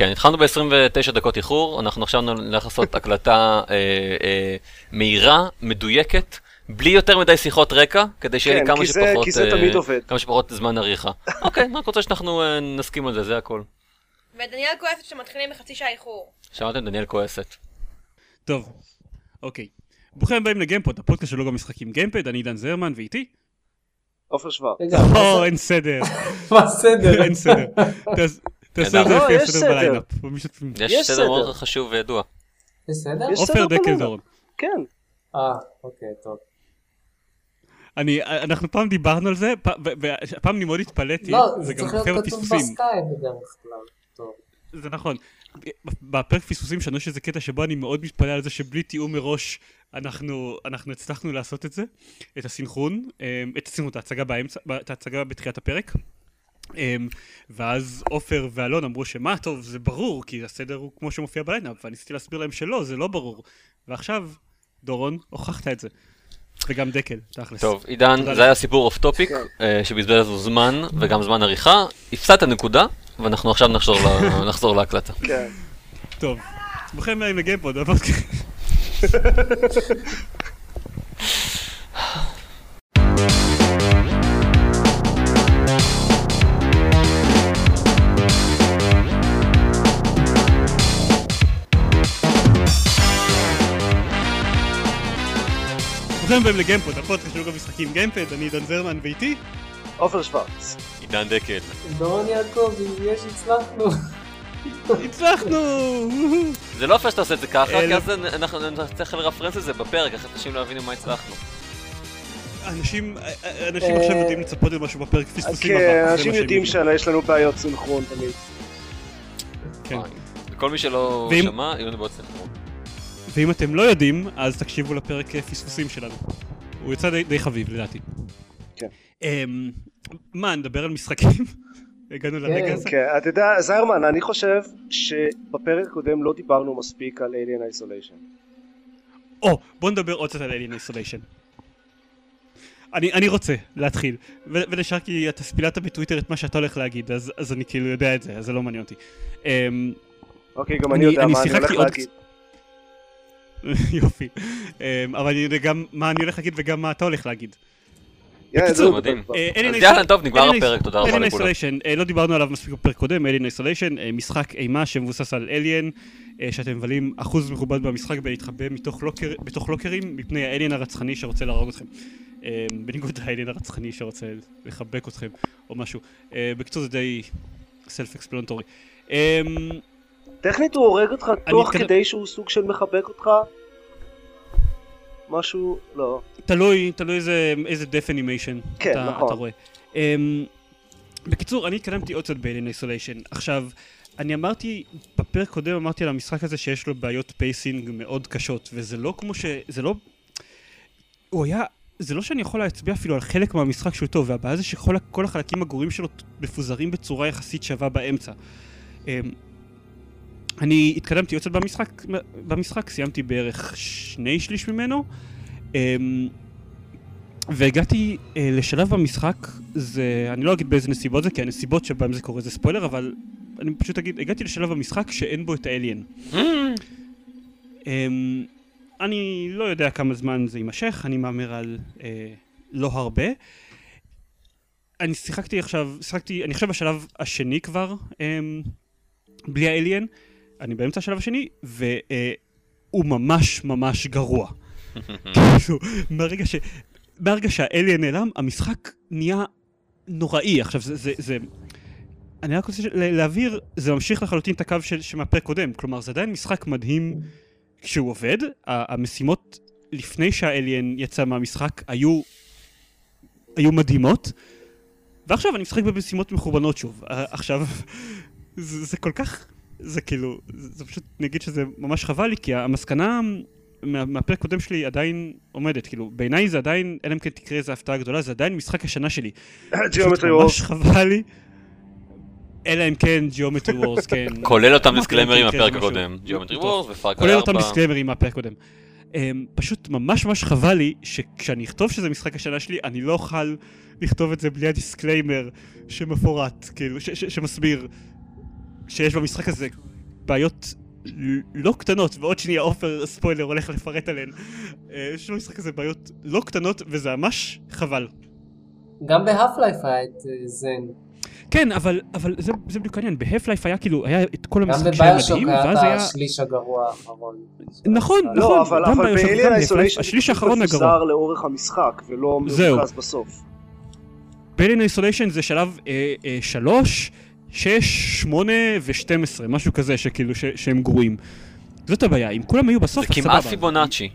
כן, התחלנו ב-29 דקות איחור, אנחנו עכשיו נלך לעשות הקלטה אה, אה, מהירה, מדויקת, בלי יותר מדי שיחות רקע, כדי שיהיה לי כן, כמה כי זה- שפחות, כי זה אה, תמיד עובד. כמה שפחות זמן עריכה. אוקיי, אני רק רוצה שאנחנו אה, נסכים על זה, זה הכל. ודניאל כועסת שמתחילים בחצי שעה איחור. שמעתם? דניאל כועסת. טוב, אוקיי. ברוכים הבאים לגיימפוד, הפודקאסט של לוגו משחקים גיימפד, אני עידן זרמן ואיתי? עופר שוורץ. מה הו, אין סדר, מה הסדר? אין סדר. לא, יש סדר. יש סדר. מאוד חשוב וידוע. יש סדר? יש עופר סדר דקל ב line-up. דורון. כן. אה, אוקיי, טוב. אני, אנחנו פעם דיברנו על זה, והפעם אני מאוד התפלאתי, לא, זה זה גם צריך מופיע להיות כתוב בפספוסים. בסקייפ בדרך כלל. טוב. זה נכון. בפרק פספוסים שלנו יש איזה קטע שבו אני מאוד מתפלא על זה שבלי תיאום מראש אנחנו, אנחנו הצלחנו לעשות את זה, את הסינכרון, אמ, את הסינכרון, את ההצגה באמצע, את ההצגה בתחילת הפרק. אמ, ואז עופר ואלון אמרו שמה טוב זה ברור כי הסדר הוא כמו שמופיע ב line-up ואני ניסיתי להסביר להם שלא זה לא ברור ועכשיו דורון הוכחת את זה וגם דקל תכלס. טוב, עידן, זה היה סיפור off topic, כן. שבזבז לנו זמן וגם זמן עריכה. הפסדת נקודה, ואנחנו עכשיו נחזור להקלטה. כן. טוב. ברוכים הבאים לגיימפוד ברוכים הבאים לגיימפוד, הפודקאסט של לוגו משחקים גיימפד, אני עידן זרמן ואיתי עופר שוורץ. עידן דקל. דורון יעקבי, יש, הצלחנו. הצלחנו! זה לא יפה שאתה עושה את זה ככה, כי אז אנחנו נצטרך לרפרנס את זה בפרק, אחרת אנשים לא יבינו מה הצלחנו. אנשים אנשים אה, עכשיו יודעים לצפות למשהו בפרק פספוסים הבא. כן, אנשים יודעים. שיש לנו בעיות סינכרון תמיד. כן. וכל מי שלא שמע, יהיו לנו בעוד סינכרון. ואם אתם לא יודעים, אז תקשיבו לפרק אה, פספוסים שלנו. הוא יצא די, די חביב לדעתי. כן. אמ, מה, נדבר על משחקים? הגענו לרגע הזה? כן, אתה יודע, זרמן, אני חושב שבפרק הקודם לא דיברנו מספיק על Alien Isolation. או, בוא נדבר עוד קצת על Alien Isolation. אני, אני רוצה להתחיל, ו- ונשאר כי אתה ספילת בטוויטר את מה שאתה הולך להגיד, אז, אז אני כאילו יודע את זה, אז זה לא מעניין אותי. אמ, אוקיי, גם אני- אני יודע אני מה אני הולך להגיד. יופי. אמ, אבל אני יודע גם מה אני הולך להגיד וגם מה אתה הולך להגיד. בקיצור, זהו, מדהים. אה, אז יאללה, טוב, נגמר הפרק, תודה רבה לכולם. אה, לא דיברנו עליו מספיק בפרק קודם, Alien Isolation, אה, משחק אימה שמבוסס על אליאן, שאתם מבלים אחוז מכובד במשחק בלהתחבא בתוך לוקרים מפני האליאן הרצחני שרוצה להרוג אתכם. בניגוד לאליאן הרצחני שרוצה לחבק אתכם או משהו. בקיצור זה די self explanatory. טכנית הוא הורג אותך תוך אתקדם- כדי שהוא סוג של מחבק אותך? משהו, לא. תלוי, תלוי איזה, איזה death animation כן, אתה, נכון. אתה רואה. Um, בקיצור, אני התקדמתי עוד קצת ב Alien Isolation. עכשיו, אני אמרתי, בפרק קודם אמרתי על המשחק הזה שיש לו בעיות pacing מאוד קשות, וזה לא כמו ש... זה לא... הוא היה... זה לא שאני יכול להצביע אפילו על חלק מהמשחק שהוא טוב, והבעיה זה שכל החלקים הגרועים שלו מפוזרים בצורה יחסית שווה באמצע. Um, אני התקדמתי עוד קצת במשחק, במשחק, סיימתי בערך שני שליש ממנו. אמ, והגעתי אה, לשלב במשחק, זה, אני לא אגיד באיזה נסיבות זה, כי הנסיבות שבהם זה קורה זה ספוילר, אבל אני פשוט אגיד, הגעתי לשלב במשחק שאין בו את האליאן. אמ, אני לא יודע כמה זמן זה יימשך, אני מהמר על אה, לא הרבה. אני שיחקתי עכשיו, שיחקתי, אני חושב בשלב השני כבר, אמ, בלי האליאן, אני באמצע השלב השני, והוא ממש ממש גרוע. כאילו, מהרגע ש... מהרגע שהאליאן נעלם, המשחק נהיה נוראי. עכשיו, זה... זה, זה... אני רק רוצה להבהיר, זה ממשיך לחלוטין את הקו של, שמהפרק קודם. כלומר, זה עדיין משחק מדהים כשהוא עובד. המשימות לפני שהאליאן יצא מהמשחק היו... היו מדהימות. ועכשיו אני משחק במשימות מחורבנות שוב. ה- עכשיו, זה, זה כל כך... זה כאילו, זה, פשוט, נגיד שזה ממש חבל לי, כי המסקנה מה, מהפרק הקודם שלי עדיין עומדת, כאילו, בעיניי זה עדיין, אלא אם כן תקרה איזה הפתעה גדולה, זה עדיין משחק השנה שלי. פשוט ג'יאומטרי ממש וורס. חבל לי. אלא אם כן ג'יאומטרי וורס, כן. כולל אותם כן, מהפרק. הקודם. ג'יאומטרי טוב. וורס ופארקר כולל אותם 4. דיסקליימרים מהפרק הקודם. Um, פשוט ממש ממש חבל לי שכשאני אכתוב שזה משחק השנה שלי, אני לא אוכל לכתוב את זה בלי ה disclaimer שמפורט, כאילו, ש- ש- שמסביר שיש במשחק הזה בעיות לא קטנות, ועוד שנייה עופר ספוילר הולך לפרט עליהן. אה, יש במשחק הזה בעיות לא קטנות, וזה ממש חבל. גם ב Half-Life היה את אה, Xen. כן, אבל, אבל זה, זה בדיוק העניין, ב Half-Life היה כאילו, היה את כל גם המשחק שהיה ב BioShock מדהים, היה ואז את היה... השליש הגרוע האחרון. נכון, לא, נכון, אבל, גם אבל ביושוק וגם בהף לייף, Isolation השליש זה האחרון פשוט הגרוע. מפוזר לאורך המשחק ולא. מרוכז בסוף. ב-Alien Isolation זה שלב אה, אה, 3, 6, 8 ו-12, משהו כזה שכאילו ש- שהם גרועים. זאת הבעיה, אם כולם היו בסוף, זה כמעט. פיבונאצ'י.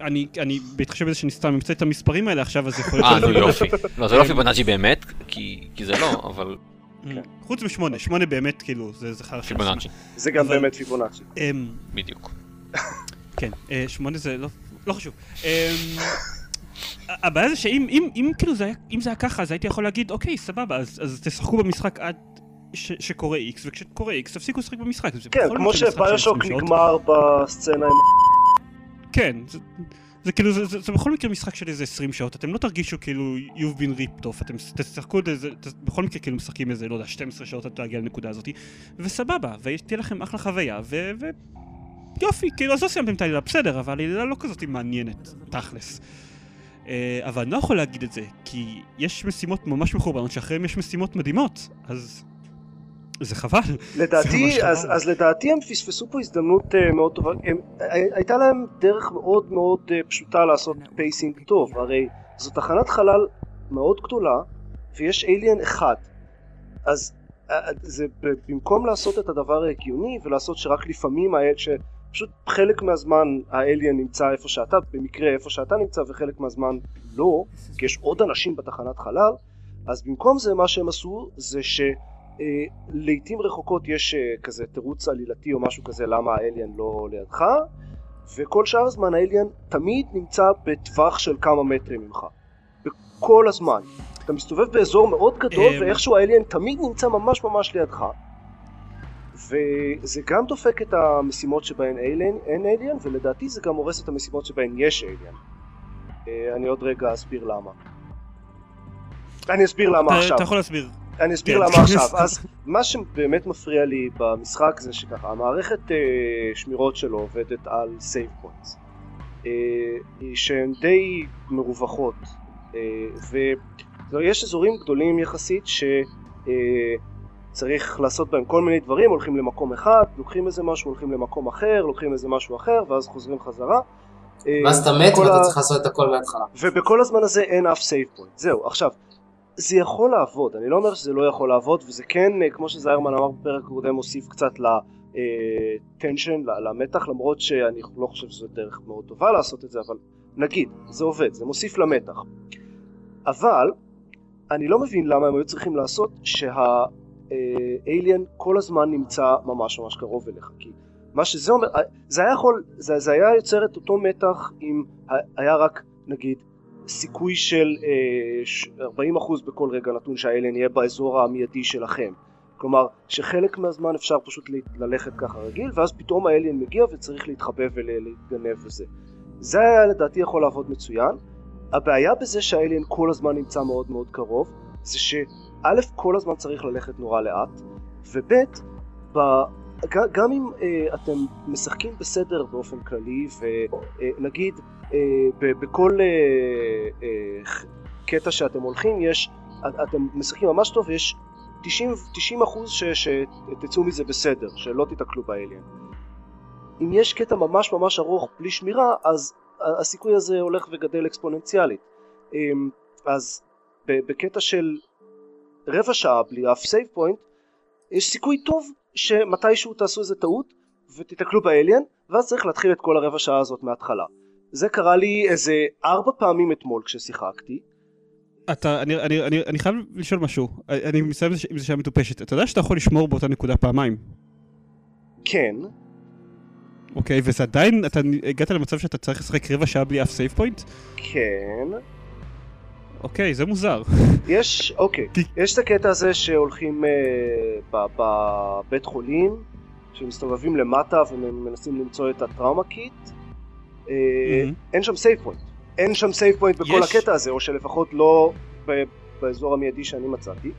אני, אני, בהתחשב בזה שאני סתם אמצא את המספרים האלה עכשיו, אז יכול אה, להיות... נו יופי. לא, זה לא כן. פיבונאצ'י באמת, כי כי זה לא, אבל Mm. חוץ משמונה, שמונה באמת, כאילו, זה זכר של פיבונאצ'י, זה גם אבל- באמת פיבונאצ'י. אמ, בדיוק. כן, אה, שמונה זה לא, לא חשוב. אמ, הבעיה זה שאם אם, אם, כאילו זה היה, אם זה היה ככה, אז הייתי יכול להגיד, אוקיי, סבבה, אז, אז תשחקו במשחק עד ש, שקורה X, וכשקורה X תפסיקו לשחק במשחק. כן, כמו שביושוק 20 שעות. נגמר בסצנה עם... כן, זה, זה כאילו, זה, זה, זה בכל מקרה משחק של איזה 20 שעות, אתם לא תרגישו כאילו you've been ripped off, אתם תשחקו את זה, בכל מקרה כאילו משחקים איזה, לא יודע, 12 שעות עד להגיע לנקודה הזאת, וסבבה, ותהיה לכם אחלה חוויה, ו... ו... יופי, כאילו, אז לא סיימתם את העלילה, בסדר, אבל העלילה לא כזאת מעניינת, תכלס. אה, אבל אני לא יכול להגיד את זה, כי יש משימות ממש מחורבנות, שאחריהם יש משימות מדהימות, אז... זה חבל. זה לדעתי, אז, חבל. אז לדעתי הם פספסו פה הזדמנות uh, מאוד טובה, הם, הי- הייתה להם דרך מאוד מאוד uh, פשוטה לעשות pacing טוב, הרי זו תחנת חלל מאוד גדולה ויש אליאן אחד, אז uh, זה במקום לעשות את הדבר ההגיוני ולעשות שרק לפעמים שפשוט חלק מהזמן האליאן נמצא איפה שאתה, במקרה איפה שאתה נמצא וחלק מהזמן לא, כי יש עוד אנשים בתחנת חלל, אז במקום זה מה שהם עשו זה ש... אה, לעיתים רחוקות יש אה, כזה תירוץ עלילתי או משהו כזה למה האליאן לא לידך? וכל שאר הזמן האליאן תמיד נמצא בטווח של כמה מטרים ממך. בכל הזמן. אתה מסתובב באזור מאוד גדול אמ. ואיכשהו האליאן תמיד נמצא ממש ממש לידך. וזה גם דופק את המשימות שבהן אליאן, אין אליאן ולדעתי זה גם הורס את המשימות שבהן יש אליאן אה, אני עוד רגע אסביר למה. אני אסביר למה עכשיו. אתה יכול להסביר. אני אסביר כן. למה עכשיו. אז מה שבאמת מפריע לי במשחק זה שככה, המערכת אה, שמירות שלו עובדת על save points. אה, שהן די מרווחות. אה, ויש אזורים גדולים יחסית שצריך לעשות בהם כל מיני דברים, הולכים למקום אחד, לוקחים איזה משהו, הולכים למקום אחר, לוקחים איזה משהו אחר, ואז חוזרים חזרה. ואז אתה מת ואתה צריך לעשות את הכל מההתחלה. ובכל הזמן הזה אין אף save point. זהו, עכשיו, זה יכול לעבוד, אני לא אומר שזה לא יכול לעבוד, וזה כן, אה, כמו שזיירמן אמר בפרק הקודם, מוסיף קצת ל tension, למתח, למרות שאני לא חושב שזו דרך מאוד טובה לעשות את זה, אבל נגיד, זה עובד, זה מוסיף למתח. אבל, אני לא מבין למה הם היו צריכים לעשות שהאליאן כל הזמן נמצא ממש ממש קרוב אליך, כי מה שזה אומר, אה, זה היה יכול, זה, זה היה יוצר את אותו מתח אם היה רק נגיד סיכוי של אה, ש- 40% בכל רגע נתון שהאליין יהיה באזור המיידי שלכם. כלומר, שחלק מהזמן אפשר פשוט ללכת ככה רגיל, ואז פתאום האליין מגיע וצריך להתחבא ולהתגנב וזה. זה היה לדעתי יכול לעבוד מצוין. הבעיה בזה שהאליין כל הזמן נמצא מאוד מאוד קרוב, זה שא' כל הזמן צריך ללכת נורא לאט, וב' ב... גם אם אה, אתם משחקים בסדר באופן כללי, ונגיד אה, בכל אה, אה, קטע שאתם הולכים יש, את- אתם משחקים ממש טוב ויש 90, 90 אחוז שתצאו מזה בסדר, שלא תיתקלו באליאן. אם יש קטע ממש ממש ארוך בלי שמירה, אז הסיכוי הזה הולך וגדל אקספוננציאלית. אז בקטע של רבע שעה בלי אף save point, יש סיכוי טוב שמתישהו תעשו איזה טעות ותיתקלו ב alien, ואז צריך להתחיל את כל הרבע שעה הזאת מההתחלה. זה קרה לי איזה ארבע פעמים אתמול כששיחקתי. אתה, אני, אני, אני, אני חייב לשאול משהו, אני מסיים עם זה שהיה מטופשת, אתה יודע שאתה יכול לשמור באותה נקודה פעמיים, כן, אוקיי, וזה עדיין, אתה הגעת למצב שאתה צריך לשחק רבע שעה בלי אף save point? כן. אוקיי, זה מוזר. יש, אוקיי, יש את הקטע הזה שהולכים אה, בבית חולים, שמסתובבים למטה ומנסים למצוא את ה trauma kit. אה, מהמם. אין שם save point. אין שם save point בכל יש. הקטע הזה, או שלפחות לא באזור המיידי שאני מצאתי.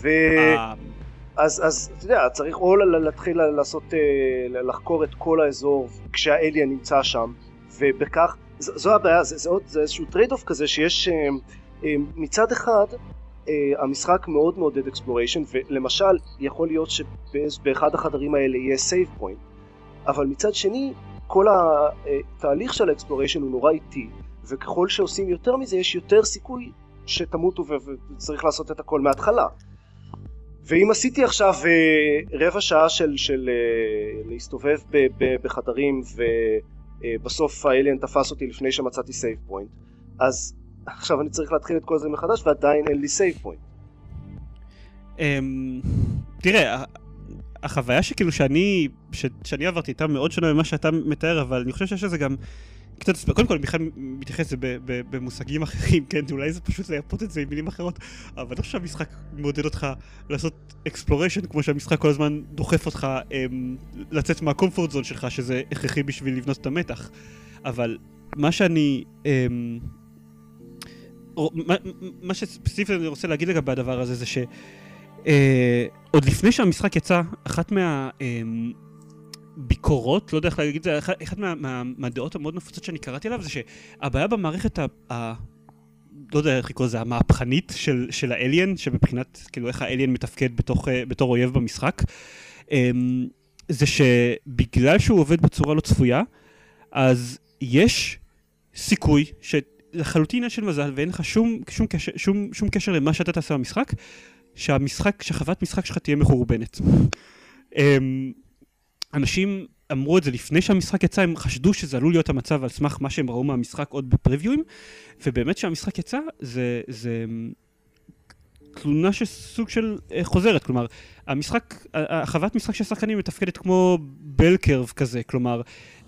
ו... אה, אז, אז אתה יודע, צריך או להתחיל לעשות, אה, לחקור את כל האזור כשה alien נמצא שם, ובכך, ז- זו הבעיה, זה, זה, עוד, זה איזשהו trade-off כזה שיש מצד אחד המשחק מאוד מעודד exploration, ולמשל יכול להיות שבאחד החדרים האלה יהיה save point, אבל מצד שני כל התהליך של ה exploration הוא נורא איטי, וככל שעושים יותר מזה יש יותר סיכוי שתמותו וצריך לעשות את הכל מההתחלה. ואם עשיתי עכשיו אה, רבע שעה של, של אה, להסתובב ב, ב, בחדרים ובסוף ה alien תפס אותי לפני שמצאתי save point אז עכשיו אני צריך להתחיל את כל זה מחדש ועדיין אין לי save point. אמ, תראה, החוויה שכאילו שאני, ש- שאני עברתי הייתה מאוד שונה ממה שאתה מתאר, אבל אני חושב שיש לזה גם קצת, קודם כל בכלל מתייחס לזה במושגים אחרים, כן, אולי זה פשוט לייפות את זה עם מילים אחרות, אבל אני חושב שהמשחק מעודד אותך לעשות אקספלוריישן, כמו שהמשחק כל הזמן דוחף אותך אמ, לצאת מהקומפורט זון שלך, שזה הכרחי בשביל לבנות את המתח. אבל מה שאני... אמ, מה, מה שספציפית אני רוצה להגיד לגבי הדבר הזה זה ש... אה, עוד לפני שהמשחק יצא, אחת מהביקורות, לא יודע איך להגיד את זה, אחת, מה, מה, מהדעות המאוד נפוצות שאני קראתי עליו זה שהבעיה במערכת ה... ה לא יודע איך לקרוא לזה, המהפכנית של, של האליין, שמבחינת, כאילו, איך האליין מתפקד בתוך, אה, בתור אויב במשחק, אמ, זה שבגלל שהוא עובד בצורה לא צפויה, אז יש סיכוי שלחלוטין עניין של מזל, ואין לך שום, שום, קשר, שום, שום קשר למה שאתה תעשה במשחק, שהמשחק, שהחוות משחק שלך תהיה מחורבנת. אמ, אנשים אמרו את זה לפני שהמשחק יצא, הם חשדו שזה עלול להיות המצב על סמך מה שהם ראו מהמשחק עוד בפריוויואים, ובאמת כשהמשחק יצא, זה, זה אמ, תלונה שסוג של אה, חוזרת, כלומר, המשחק, החוות משחק של שחקנים מתפקדת כמו בל קרב כזה, כלומר,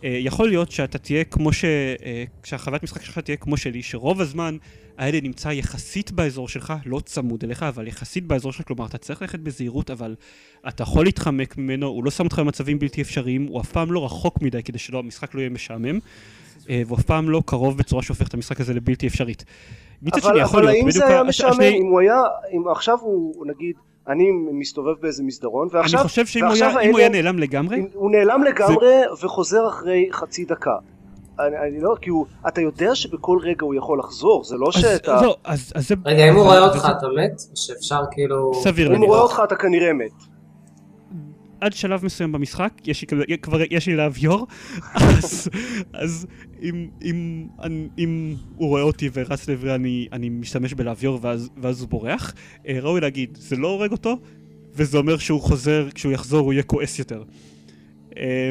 אה, יכול להיות שאתה תהיה כמו ש... אה, שהחוות משחק שלך תהיה כמו שלי, שרוב הזמן האלה נמצא יחסית באזור שלך, לא צמוד אליך, אבל יחסית באזור שלך, כלומר, אתה צריך ללכת בזהירות, אבל אתה יכול להתחמק ממנו, הוא לא שם אותך במצבים בלתי אפשריים, הוא אף פעם לא רחוק מדי כדי שהמשחק לא יהיה משעמם, אה, והוא אף פעם לא קרוב בצורה שהופך את המשחק הזה לבלתי אפשרית. מצד אבל, שני, יכול אבל להיות, האם זה בדיוק היה משעמם השני- אם הוא היה, אם עכשיו הוא נגיד אני מסתובב באיזה מסדרון ועכשיו אני חושב שאם הוא היה- נעלם לגמרי, הוא נעלם לגמרי וחוזר אחרי חצי דקקה. אני, אני לא, כי הוא, אתה יודע שבכל רגע הוא יכול לחזור, זה לא אז שאתה, לא, אז אז זה... רגע, אם הוא רואה אותך אתה מת? שאפשר כאילו... סביר אם הוא. רואה אותך אתה כנראה מת. עד שלב מסוים במשחק, יש לי, כבר- יש לי להביור, אז, אז אם, אם, אני- אם הוא רואה אותי ורץ לעברי אני, אני משתמש בלהביור ואז, ואז הוא בורח, אה, ראוי להגיד, זה לא הורג אותו, וזה אומר שהוא חוזר, כשהוא יחזור הוא יהיה כועס יותר. אה,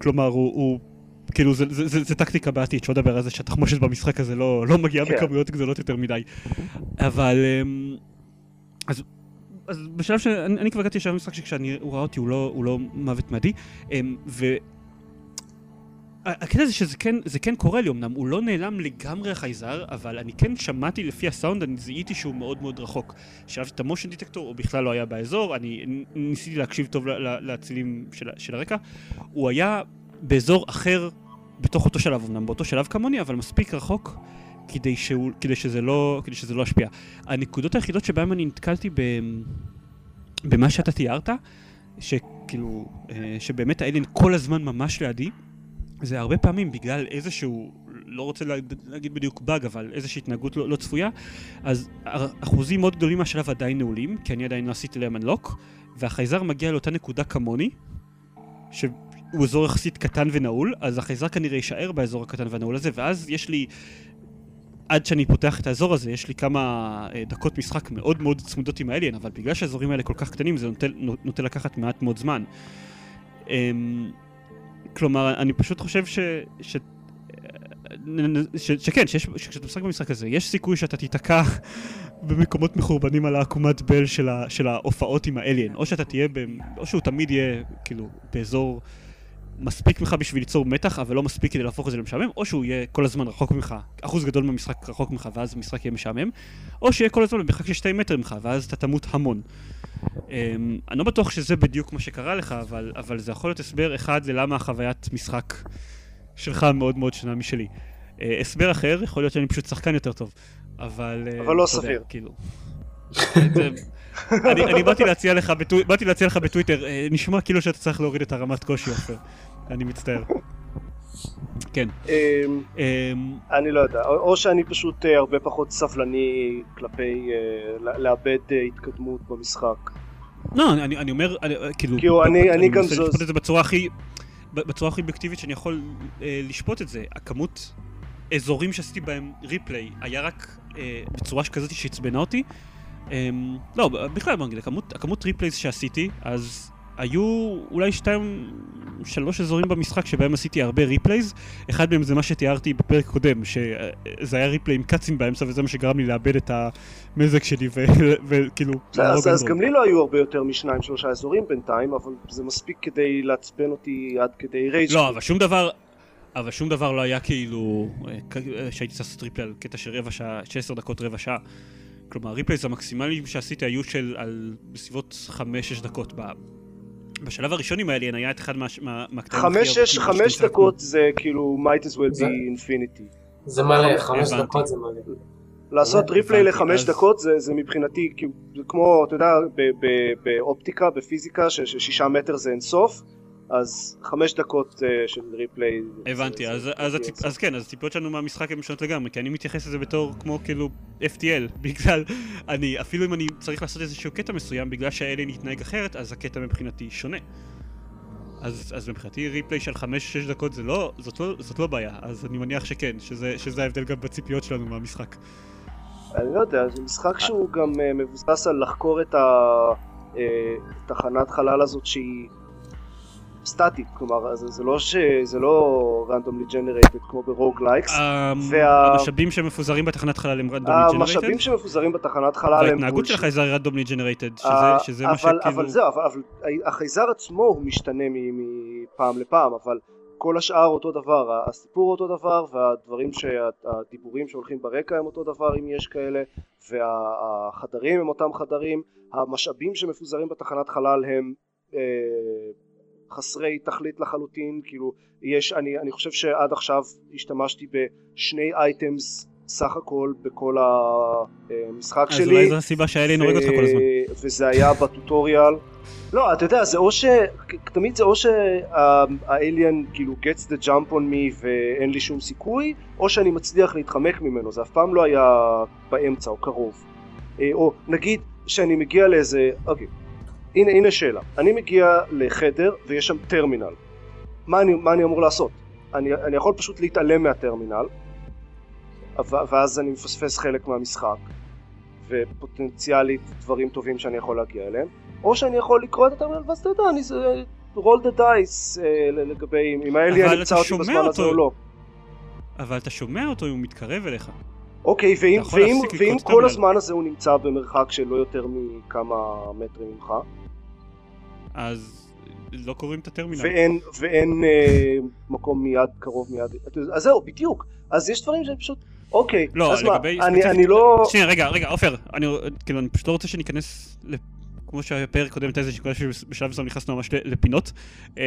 כלומר, הוא, הוא כאילו, זה, זה, זה, זה טקטיקה בעתיד, שלא לדבר על זה שהתחמושת במשחק הזה לא, לא מגיעה כן. בכמויות גדולות יותר מדי. אבל, אמ, אז, אז בשלב שאני אני כבר הגעתי לשלב המשחק שכשהוא ראה אותי הוא לא, הוא לא מוות מדי, אמ, ו... הקטע זה שזה כן, זה כן קורה לי אמנם, הוא לא נעלם לגמרי החייזר, אבל אני כן שמעתי לפי הסאונד, אני זיהיתי שהוא מאוד מאוד רחוק. שאלתי את המושן דיטקטור, הוא בכלל לא היה באזור, אני ניסיתי להקשיב טוב ל- ל- לצלילים של, של הרקע, הוא היה באזור אחר בתוך אותו שלב, אמנם באותו שלב כמוני, אבל מספיק רחוק כדי, שהוא, כדי, שזה, לא, כדי שזה לא ישפיע. הנקודות היחידות שבהן אני נתקלתי ב, במה שאתה תיארת, שכאילו, אה, שבאמת האליין כל הזמן ממש לידי, זה הרבה פעמים בגלל איזשהו, לא רוצה להגיד, בדיוק באג, אבל איזושהי התנהגות לא, לא צפויה, אז אחוזים מאוד גדולים מהשלב עדיין נעולים, כי אני עדיין לא עשיתי להם אנלוק, והחייזר מגיע לאותה נקודה כמוני, שהוא אזור יחסית קטן ונעול, אז החייזר כנראה יישאר באזור הקטן והנעול הזה, ואז יש לי, עד שאני פותח את האזור הזה, יש לי כמה אה, דקות משחק מאוד מאוד צמודות עם האליין, אבל בגלל שהאזורים האלה כל כך קטנים, זה נוטה, לקחת מעט מאוד זמן. אמ, כלומר, אני פשוט חושב ש... ש... ש... שכן, שיש, שכשאתה משחק במשחק הזה, יש סיכוי שאתה תיתקע במקומות מחורבנים על העקומת בל של, ה... של ההופעות עם האליין. או שאתה תהיה, ב... או שהוא תמיד יהיה, כאילו, באזור מספיק ממך בשביל ליצור מתח, אבל לא מספיק כדי להפוך את זה למשעמם, או שהוא יהיה כל הזמן רחוק ממך, אחוז גדול מהמשחק רחוק ממך, ואז המשחק יהיה משעמם, או שיהיה כל הזמן במרחק של שתי מטר ממך, ואז אתה תמות המון. Um, אני לא בטוח שזה בדיוק מה שקרה לך, אבל, אבל זה יכול להיות הסבר אחד ללמה החוויית משחק שלך מאוד מאוד שונה משלי. Uh, הסבר אחר, יכול להיות שאני פשוט שחקן יותר טוב, אבל... uh, אבל לא אתה יודע, סביר. כאילו. אני אני באתי להציע לך בטו- באתי להציע לך בטוויטר, אה, נשמע כאילו שאתה צריך להוריד את הרמת קושי עופר. אני מצטער. כן. אמ, אמ, אני לא יודע, או שאני פשוט אה, הרבה פחות סבלני כלפי אה, לאבד אה, התקדמות במשחק. לא, אני- אני אני אומר, אני- כאילו... כאילו, אני- אני גם מנסה לשפוט את זה בצורה הכי... בצורה הכי אובייקטיבית שאני יכול אה, לשפוט את זה. הכמות אזורים שעשיתי בהם replay היה רק אה, בצורה כזאת שעצבנה אותי. אה, לא, בכלל בוא נגיד, הכמות, הכמות replays שעשיתי, אז היו אולי שתיים, שלוש אזורים במשחק שבהם עשיתי הרבה replays. אחד מהם זה מה שתיארתי בפרק קודם, שזה היה replay עם cutscene באמצע וזה מה שגרם לי לאבד את המזג שלי וכאילו... בסדר, אז, אז. גם לי לא היו הרבה יותר משניים שלושה אזורים בינתיים, אבל זה מספיק כדי לעצבן אותי עד כדי rage. לא, אבל שום דבר, אבל שום דבר לא היה כאילו, אה, אה, שהייתי צריך לעשות replay על קטע של רבע שעה, 16 דקות רבע שעה. כלומר, replays המקסימליים שעשיתי היו של על בסביבות 5-6 דקות. ב... בשלב הראשון עם ה alien היה את אחד מה- מה- מהקטעים חמש, שש, חמש. דקות זה כאילו might as well be infinity. זה מלא, חמש. דקות זה מלא. לעשות replay לחמש דקות זה, זה מבחינתי כאילו, זה כמו אתה יודע ב- ב- באופטיקה בפיזיקה ששישה מטר זה אינסוף אז חמש דקות אה, של replay הבנתי, זה- אז, זה אז, הציפ... אז כן, אז הציפיות שלנו מהמשחק הן שונות לגמרי, כי אני מתייחס לזה בתור כמו כאילו FTL, בגלל, אני, אפילו אם אני צריך לעשות איזשהו קטע מסוים, בגלל שה alien יתנהג אחרת, אז הקטע מבחינתי שונה. אז, אז מבחינתי replay של 5-6 דקות זה לא, זאת לא, זאת לא בעיה, אז אני מניח שכן, שזה, שזה ההבדל גם בציפיות שלנו מהמשחק. אני לא יודע זה משחק שהוא גם אה, מבוסס על לחקור את התחנת חלל הזאת שהיא סטטית כלומר זה, זה לא ש... זה לא randomly generated כמו ב roguelikes וה- המשאבים שמפוזרים בתחנת חלל הם רנדומלי המשאבים ג'נרייטד, שמפוזרים בתחנת חלל הם וההתנהגות bullshit. שלך זה רנדומלי ג'נרייטד, שזה, אה, שזה מה שכאילו... אבל זהו, אבל, אבל החייזר עצמו הוא משתנה מפעם לפעם, אבל כל השאר אותו דבר, הסיפור אותו דבר, והדברים, הדיבורים שהולכים ברקע הם אותו דבר אם יש כאלה, והחדרים הם אותם חדרים, המשאבים שמפוזרים בתחנת חלל הם אה, חסרי תכלית לחלוטין, כאילו יש, אני, אני חושב שעד עכשיו השתמשתי בשני אייטמס סך הכל בכל המשחק אז שלי. אולי זו הסיבה שהאליין הורג אותך כל הזמן. ו- וזה היה בטוטוריאל. לא, אתה יודע, זה או ש... תמיד זה או שהאליאן כאילו gets the jump on me ואין לי שום סיכוי, או שאני מצליח להתחמק ממנו, זה אף פעם לא היה באמצע או קרוב. אה, או נגיד שאני מגיע לאיזה... אוקיי, הנה, הנה שאלה. אני מגיע לחדר ויש שם טרמינל. מה אני, מה אני אמור לעשות? אני, אני יכול פשוט להתעלם מהטרמינל, ואז אני מפספס חלק מהמשחק. ופוטנציאלית דברים טובים שאני יכול להגיע אליהם, או שאני יכול לקרוא את הטרמינל ואז אתה יודע, אני זה roll the dice אה, לגבי אם אבל נמצא אותי בזמן הזה אותו. או לא. אבל אתה שומע אותו אם הוא מתקרב אליך. אוקיי, ואם, ואם, ואם כל. הזמן הזה הוא נמצא במרחק של לא יותר מכמה מטרים ממך, אז לא קוראים את הטרמינל. ואין, ואין אה, מקום מיד קרוב מיד, אז זהו, בדיוק, אז יש דברים שאני פשוט, אוקיי, לא, אז מה, אני, ספציפית- אני לא, שנייה, רגע, רגע, עופר, אני כאילו, אני פשוט לא רוצה שניכנס, כמו שהפרק קודם הייתה איזה נקודה שבשלב מסוים נכנסנו ממש לפינות. אמ,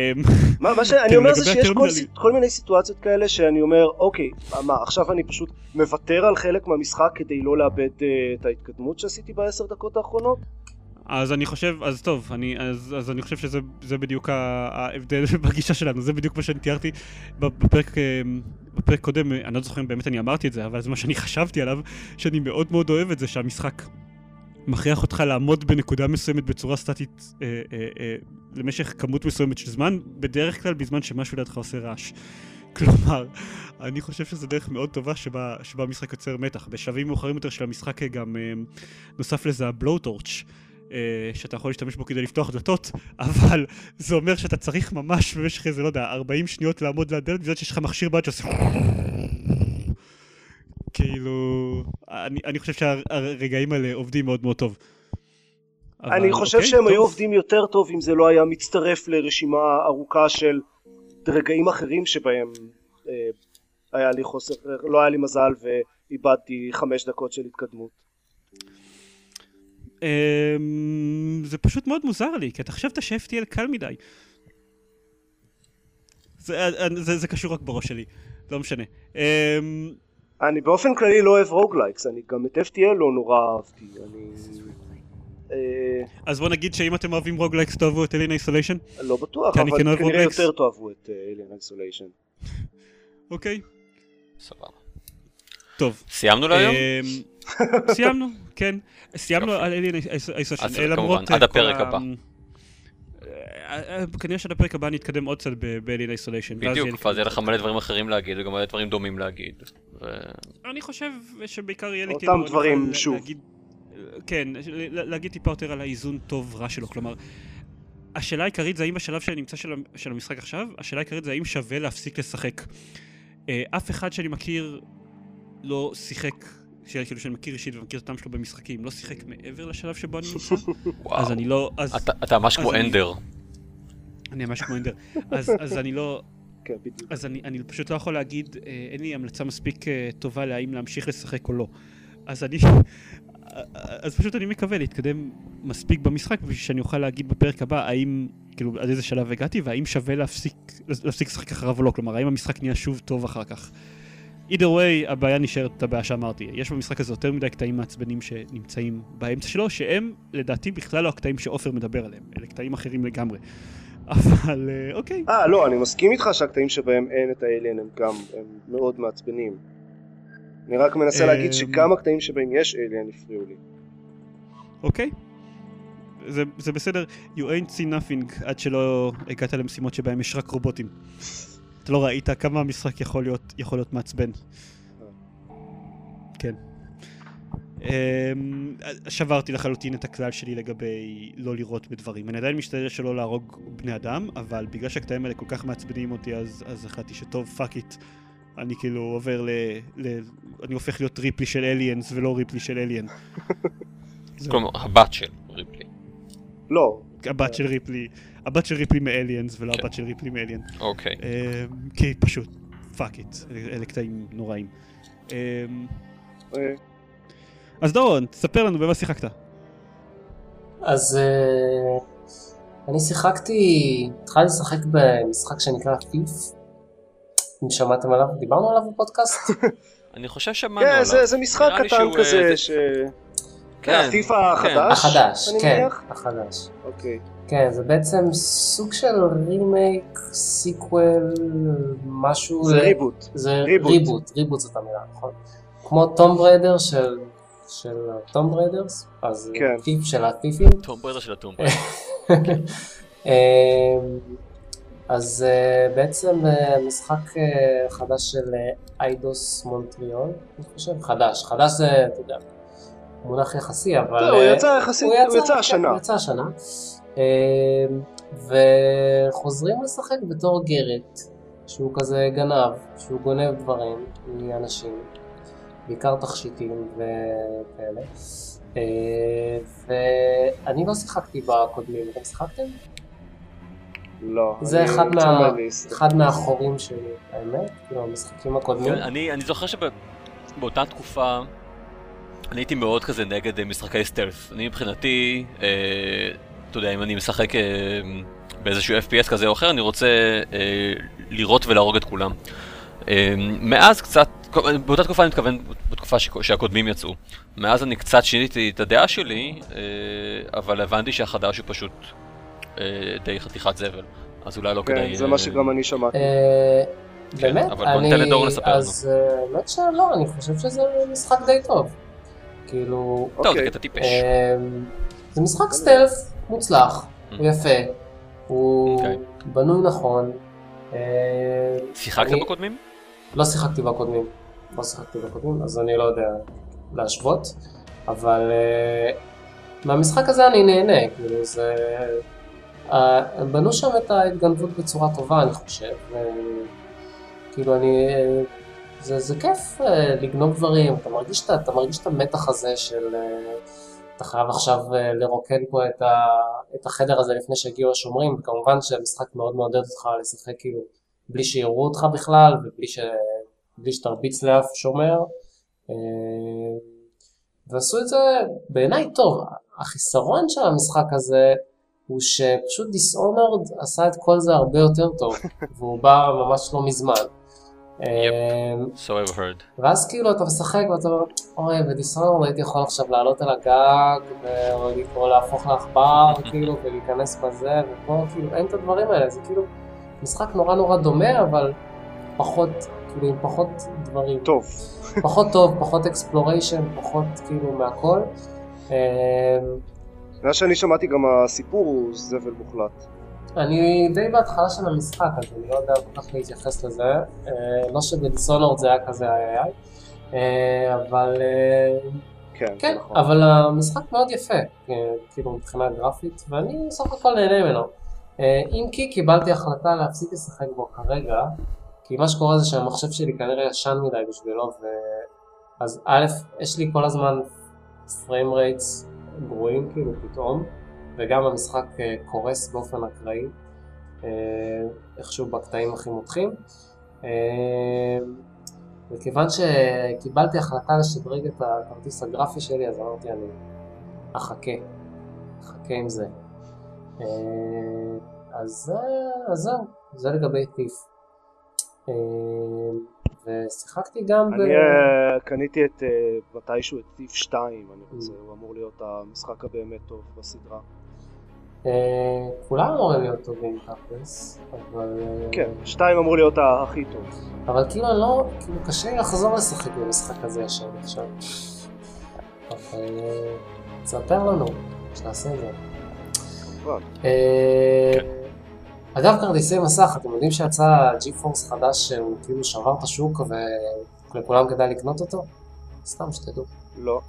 מה, מה שאני כאילו, אומר זה שיש כל, כל מיני סיטואציות כאלה שאני אומר אוקיי מה עכשיו אני פשוט מוותר על חלק מהמשחק כדי לא לאבד uh, את ההתקדמות שעשיתי בעשר דקות האחרונות אז אני חושב, אז טוב, אני, אז, אז אני חושב שזה זה בדיוק ההבדל בגישה שלנו, זה בדיוק מה שאני תיארתי בפרק, אמ, בפרק קודם, אני לא זוכר אם באמת אני אמרתי את זה, אבל זה מה שאני חשבתי עליו, שאני מאוד מאוד אוהב את זה שהמשחק מכריח אותך לעמוד בנקודה מסוימת בצורה סטטית אה, אה, אה, למשך כמות מסוימת של זמן, בדרך כלל בזמן שמשהו לידך עושה רעש. כלומר, אני חושב שזו דרך מאוד טובה שבה, שבה המשחק יוצר מתח. בשלבים מאוחרים יותר של המשחק גם אה, נוסף לזה הבלוטורץ'. אה, שאתה יכול להשתמש בו כדי לפתוח דלתות, אבל זה אומר שאתה צריך ממש במשך איזה, לא יודע, 40 שניות לעמוד ליד דלת, בגלל שיש לך מכשיר ביד שעושה... כאילו... אני, אני חושב שהרגעים האלה עובדים מאוד מאוד טוב. אבל, אני חושב אוקיי, שהם טוב. היו עובדים יותר טוב אם זה לא היה מצטרף לרשימה ארוכה של רגעים אחרים שבהם אה, היה לי חוסר לא היה לי מזל ואיבדתי חמש דקות של התקדמות אמ, זה פשוט מאוד מוזר לי, כי אתה חשבת ש-FTL קל מדי. זה, אה, זה, זה קשור רק בראש שלי, לא משנה. אמ, אני באופן כללי לא אוהב roguelikes, אני גם את FTL לא נורא אהבתי, אני... אה, אז בוא נגיד שאם אתם אוהבים roguelikes תאהבו את Alien Isolation, לא בטוח, כן אבל כנראה. יותר תאהבו את Alien Isolation. אוקיי? סבבה. טוב. סיימנו להיום? אמ, סיימנו, כן. סיימנו. על אלין איסוליישן. אז למרות כמובן, אה, עד הפרק הבא. אה, אה, כנראה שעד הפרק הבא נתקדם עוד קצת באלין איסוליישן. בדיוק, ואז יהיה לך מלא דברים אחרים להגיד וגם מלא דברים דומים להגיד. ו- אני חושב שבעיקר יהיה לי אותם כאילו... אני דברים יכול שוב. להגיד- כן, ל- להגיד טיפה יותר על האיזון טוב רע שלו, כלומר, השאלה העיקרית זה האם בשלב שאני נמצא של, של המשחק עכשיו, השאלה העיקרית זה האם שווה להפסיק לשחק. אה, אף אחד שאני מכיר לא שיחק, ש- כאילו שאני מכיר אישית ומכיר את הטעם שלו במשחקים, לא שיחק מעבר לשלב שבו אני נמצא, וואו. אז אני לא, אז אתה- אתה ממש כמו אני- אנדר. אני ממש כמו אנדר, אז, אז אני לא, כן, בדיוק. אז אני, אני פשוט לא יכול להגיד, אה, אין לי המלצה מספיק אה, טובה להאם להמשיך לשחק או לא. אז אני, אז פשוט אני מקווה להתקדם מספיק במשחק בשביל שאני אוכל להגיד בפרק הבא האם, כאילו, עד איזה שלב הגעתי והאם שווה להפסיק, להפסיק לשחק אחריו או לא. כלומר, האם המשחק נהיה שוב טוב אחר כך. either way, הבעיה נשארת הבעיה שאמרתי. יש במשחק הזה יותר מדי קטעים מעצבנים שנמצאים באמצע שלו, שהם לדעתי בכלל לא הקטעים שעופר מדבר עליהם, אלה קטעים אחרים לגמרי. אבל אה, אוקיי. אה, לא, אני מסכים איתך שהקטעים שבהם אין את האליין הם גם הם מאוד מעצבנים. אני רק מנסה להגיד אמ, שגם הקטעים שבהם יש alien הפריעו לי. אוקיי. זה, זה בסדר, you ain't seen nothing עד שלא הגעת למשימות שבהם יש רק רובוטים. אתה לא ראית כמה המשחק יכול להיות, יכול להיות מעצבן. כן. אמ, שברתי לחלוטין את הכלל שלי לגבי לא לירות בדברים. אני עדיין משתדל שלא להרוג בני אדם, אבל בגלל שהקטעים האלה כל כך מעצבנים אותי, אז, אז החלטתי שטוב, fuck it. אני כאילו עובר ל, ל... אני הופך להיות ריפלי של Aliens ולא ריפלי של Alien. כלומר, הבת של ריפלי. לא, הבת של ריפלי, הבת של ריפלי מ Aliens ולא כן. הבת של ריפלי מ Alien. אוקיי. אמ, כי פשוט, fuck it, אלה קטעים נוראים. אה, אז דורון, תספר לנו במה שיחקת. אז אה, אני שיחקתי, התחלתי לשחק במשחק שנקרא Thief. אם שמעתם עליו, דיברנו עליו בפודקאסט? אני חושב שמענו כן, עליו. זה- זה משחק קטן אה, כזה, זה- ש... כן, ה Thief כן. החדש? החדש, כן, מניח? החדש. אוקיי. כן, זה בעצם סוג של remake, sequel, משהו... זה reboot. זה reboot. reboot, reboot זאת המילה, נכון? כמו Tomb Raider של... של Tomb Raiders, אז כן. פיפ של הפיפים. Tomb Raider של ה Tomb. אמ, אז אה, בעצם אה, משחק אה, חדש של איידוס מונטריאול, אני חושב, חדש, חדש זה, אתה יודע, מונח יחסי, אבל... זהו, הוא יצא יחסית, הוא יצא השנה. הוא יצא השנה. אמ, וחוזרים לשחק בתור גרת, שהוא כזה גנב, שהוא גונב דברים מאנשים, בעיקר תכשיטים וכאלה. אה, ואני לא שיחקתי בקודמים, אתם שיחקתם? לא. זה אחד מה-. אחד מהחורים שלי, האמת, כאילו המשחקים הקודמים. אני אני זוכר שבאותה תקופה אני הייתי מאוד כזה נגד אה, משחקי סטלף. אני מבחינתי, אה, אתה יודע, אם אני משחק אה, באיזשהו FPS כזה או אחר, אני רוצה אה, לירות ולהרוג את כולם. אה, מאז קצת, באותה תקופה אני מתכוון, בתקופה שהקודמים יצאו. מאז אני קצת שיניתי את הדעה שלי, אה, אבל הבנתי שהחדש הוא פשוט אה, די חתיכת זבל. אז אולי לא כדאי... כן, זה אה, מה שגם אני שמעתי. אה, כן, באמת? אבל בוא ניתן אני- לדור לספר לנו. אז אה, האמת שלא, אני חושב שזה משחק די טוב. כאילו, טוב, זה אוקיי. קטע טיפש. אמ, זה משחק סטלף מוצלח, הוא יפה, הוא אוקיי. בנוי נכון. אה, שיחקת בקודמים? לא שיחקתי בקודמים, לא שיחקתי בקודמים, אז אני לא יודע להשוות, אבל אה, מהמשחק הזה אני נהנה, כאילו זה... אה, הם בנו שם את ההתגנבות בצורה טובה, אני חושב. אה, כאילו אני... אה, זה, זה כיף אה, לגנוב דברים, אתה מרגיש, את ה- אתה מרגיש את המתח הזה של... אה, אתה חייב עכשיו לרוקן פה את, ה, את החדר הזה לפני שהגיעו השומרים, וכמובן שהמשחק מאוד מעודד אותך לשחק כאילו בלי שיראו אותך בכלל, ובלי ש, בלי שתרביץ לאף שומר. אה, ועשו את זה בעיניי טוב. החיסרון של המשחק הזה הוא שפשוט דיסאונרד עשה את כל זה הרבה יותר טוב, והוא בא ממש לא מזמן. So I've heard. ואז כאילו אתה משחק ואתה אומר, אוי, בדיסונור הייתי יכול עכשיו לעלות על הגג, או להפוך לעכבר, כאילו, ולהיכנס בזה, ופה כאילו אין את הדברים האלה, זה כאילו משחק נורא נורא דומה, אבל פחות, כאילו עם פחות דברים. טוב. פחות טוב, פחות אקספלוריישן, פחות כאילו מהכל. אמ, מה שאני שמעתי גם הסיפור הוא זבל מוחלט. אני די בהתחלה של המשחק, אז אני לא יודע כל כך להתייחס לזה. אה, לא שבדיסונורד זה היה כזה איי איי, אה, אבל אה, כן, כן, נכון. אבל המשחק מאוד יפה, כאילו מבחינה גרפית, ואני בסך הכל נהנה ממנו. אה, אם כי קיבלתי החלטה להפסיק לשחק בו כרגע, כי מה שקורה זה שהמחשב שלי כנראה ישן מדי בשבילו, ו... אז א', יש לי כל הזמן פריים רייטס גרועים כאילו פתאום, וגם המשחק אה, קורס באופן אקראי, אה, איכשהו בקטעים הכי מותחים. וכיוון שקיבלתי החלטה לשדרג את הכרטיס הגרפי שלי, אז אמרתי אני אחכה, אחכה עם זה. אה, אז, אז זהו, זה לגבי טיף. אה, ושיחקתי גם ב... אני אה, קניתי את מתישהו את טיף 2, אני רוצה, הוא אמור להיות המשחק הבאמת טוב בסדרה. כולם אמורים להיות טובים תכלס, אבל... כן, 2 אמור להיות הכי טוב. אבל כאילו אני לא, כאילו קשה לי לחזור לשחק במשחק הזה ישר עכשיו. אבל תספר לנו, שנעשה את זה. אה, כן. אגב כרטיסי מסך, אתם יודעים שיצא ג'י פורס חדש שהוא כאילו שבר את השוק ולכולם כדאי לקנות אותו? סתם שתדעו. לא.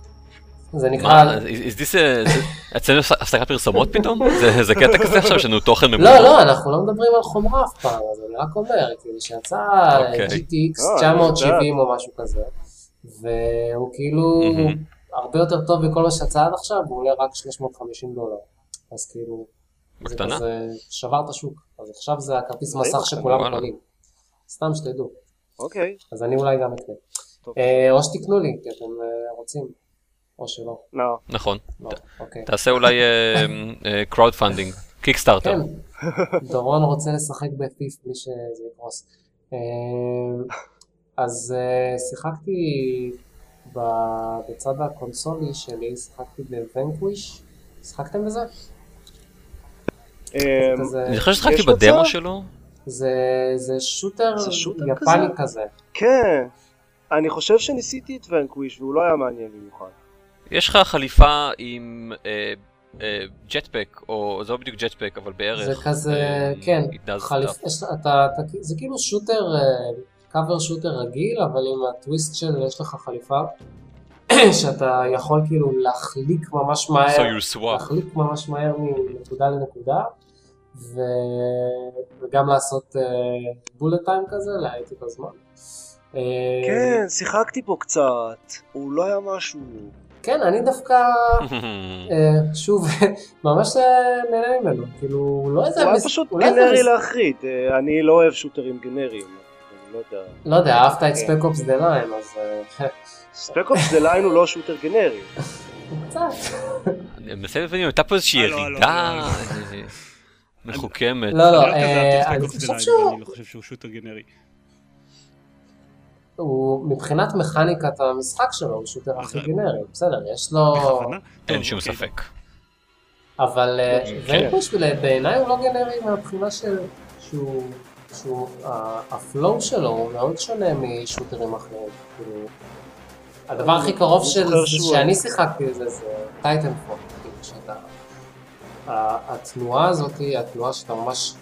זה נקרא... is this a... זה- אצלנו הפסקת פרסומות פתאום? זה- זה קטע כזה עכשיו לנו תוכן ממומן? לא, לא, אנחנו לא מדברים על חומרה אף פעם, אז אני רק אומר, כאילו שיצא. GTX אה, 970 או משהו כזה, והוא כאילו. הרבה יותר טוב מכל מה שיצא עד עכשיו, הוא עולה רק 350 דולר. אז כאילו, זה בקטנה? כזה שבר את השוק. אז עכשיו זה הכרטיס די מסך שכולם. קונים. סתם שתדעו. אוקיי. אז אני אולי גם אקנה. אה, או שתקנו לי, כי אתם אה, רוצים, או שלא. לא. נכון. לא, אוקיי. תעשה אולי crowdfunding, Kickstarter. כן, דורון רוצה לשחק ב Thief בלי שזה יקרוס. אה, אז אה, שיחקתי בצד הקונסולי שלי, שיחקתי בוונקוויש. שיחקתם בזה? אמ, אני חושב ששחקתי מצב? בדמו שלו. זה זה שוטר זה שוטר יפני כזה? כזה. כן. אני חושב שניסיתי את ונקוויש והוא לא היה מעניין במיוחד. יש לך חליפה עם אה, ג'טפק, או זה לא בדיוק ג'טפק, אבל בערך. זה כזה, אה, כן, it does חליפ... stuff. יש, אתה, אתה, זה כאילו שוטר, קאבר שוטר רגיל, אבל עם הטוויסט של יש לך חליפה, שאתה יכול כאילו להחליק ממש So מהר, swap. להחליק ממש מהר מנקודה לנקודה, ו... וגם לעשות בולט טיים כזה, להאט את הזמן. אה, כן, שיחקתי בו קצת. הוא לא היה משהו. כן, אני דווקא, אה, שוב, ממש אה, נהנה ממנו, כאילו, לא איזה... הוא היה פשוט הוא לא גנרי להחריד. אה, אני לא אוהב shooter ים גנריים. אני לא יודע. לא יודע, אהבת את. Spec Ops: The Line, אז... אה, Spec Ops: The Line הוא לא shooter גנרי. קצת. אני מנסה להבין אם הייתה פה איזושהי הלו, הלו, ירידה הלו, אה, מחוכמת. לא, לא, אני אה, חושב שהוא... אני לא חושב שהוא shooter גנרי. הוא מבחינת מכניקת המשחק שלו הוא shooter הכי אז- גנרי, בסדר, יש לו... אין שום אוקיי. ספק. אבל אה, כן. Vanquish בעיניי הוא לא גנרי מהבחינה של... שהוא... ה flow שלו הוא מאוד שונה מ shooter ים אחרים. הדבר הכי קרוב אני של שהוא- שאני שיחקתי זה Titanfall, כאילו שאתה... התנועה הזאת, התנועה שאתה ממש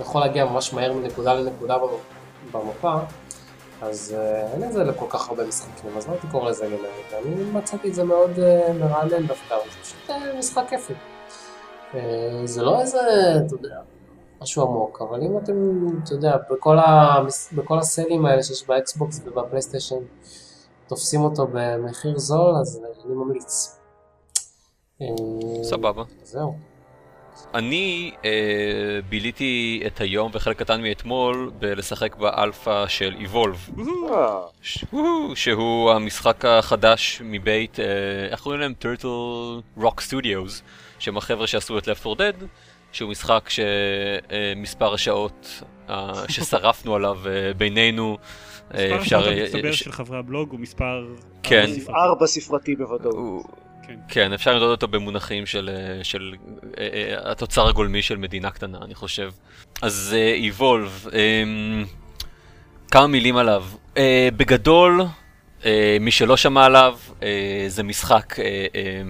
יכול להגיע ממש מהר מנקודה לנקודה במ- במפה, אז אה, אין את זה לכל כך הרבה משחקים, אז לא הייתי קורא לזה גנרי, ואני מצאתי את זה מאוד אה, מרענן דווקא, זה פשוט אה, משחק כיפי. זה לא איזה, אתה יודע, משהו עמוק, אבל אם אתם, אתה יודע, בכל, המס... בכל ה sale ים האלה שיש ב Xbox וב PlayStation, תופסים אותו במחיר זול, אז אני ממליץ. אה, סבבה. זהו. אני אה, ביליתי את היום וחלק קטן מאתמול בלשחק באלפא של Evolve, אה, ש- שהוא המשחק החדש מבית, אה, איך קוראים להם? טרטל רוק סטודיוס, שהם החבר'ה שעשו את Left 4 Dead, שהוא משחק שמספר השעות אה, ששרפנו עליו אה, בינינו. אה, מספר אפשר... אה, המצטבר ש- של חברי הבלוג הוא מספר... כן. ארבע ספרתי. בוודאות. הוא- כן. כן, אפשר למדוד אותו במונחים של, אה, של אה, אה, התוצר הגולמי של מדינה קטנה, אני חושב. אז איבולב, כמה מילים עליו. אה, בגדול, אה, מי שלא שמע עליו, אה, זה משחק אה, אה,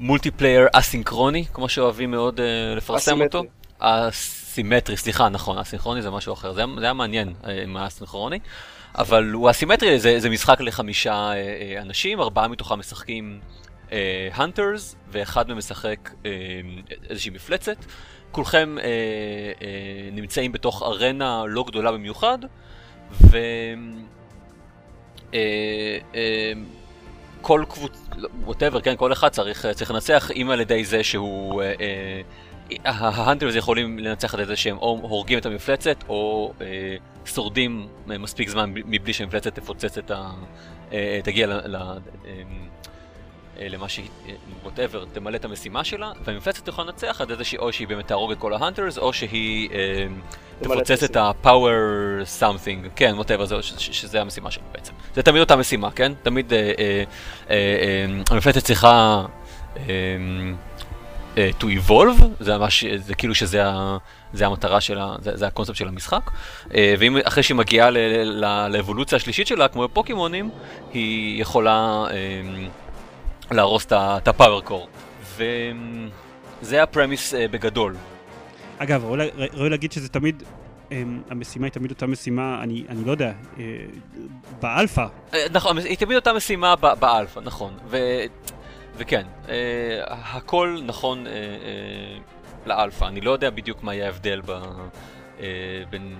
multiplayer אסינכרוני, כמו שאוהבים מאוד אה, לפרסם אסימטרי. אותו. אסימטרי, סליחה, נכון, אסינכרוני זה משהו אחר, זה היה, זה היה מעניין אה, מה אסינכרוני, אבל הוא אסימטרי, זה, זה משחק לחמישה אה, אה, אנשים, ארבעה מתוכם משחקים hunters, ואחד מהם משחק אה, איזושהי מפלצת. כולכם אה, אה, נמצאים בתוך ארנה לא גדולה במיוחד, ו... אה, אה, כל קבוצה, ווטאבר, כן, כל אחד צריך, צריך לנצח, אם על ידי זה שהוא... אה, אה, ההאנטרס יכולים לנצח על ידי שהם או הורגים את המפלצת, או אה, שורדים מספיק זמן מבלי שהמפלצת תפוצץ את ה... אה, תגיע ל... ל אה, אה, למה שהיא, ווטאבר, תמלא את המשימה שלה, והמפלצת יכולה לנצח עד איזה שהיא, או שהיא באמת תהרוג את כל ההאנטרס, או שהיא אה, את תפוצץ את. ה-power something, כן, ווטאבר, שזה המשימה שלה בעצם. זה תמיד אותה משימה, כן? תמיד אה, אה, אה, אה, המפלצת צריכה אה, אה, to evolve, זה ממש, זה כאילו שזה ה... זה המטרה שלה, זה, זה הקונספט של המשחק. אה, ואם אחרי שהיא מגיעה ל- ל- לאבולוציה השלישית שלה, כמו בפוקימונים, היא יכולה אה, להרוס את ה- הפאוור קור. וזה הפרמיס אה, בגדול. אגב, ראוי לה- ראוי להגיד שזה תמיד, אמ, המשימה היא תמיד אותה משימה, אני אני לא יודע, באלפא, נכון, היא תמיד אותה משימה באלפא, נכון. וכן, אה, הכל נכון אה, אה, לאלפא. אני לא יודע בדיוק מה יהיה ההבדל ב... אה, בין...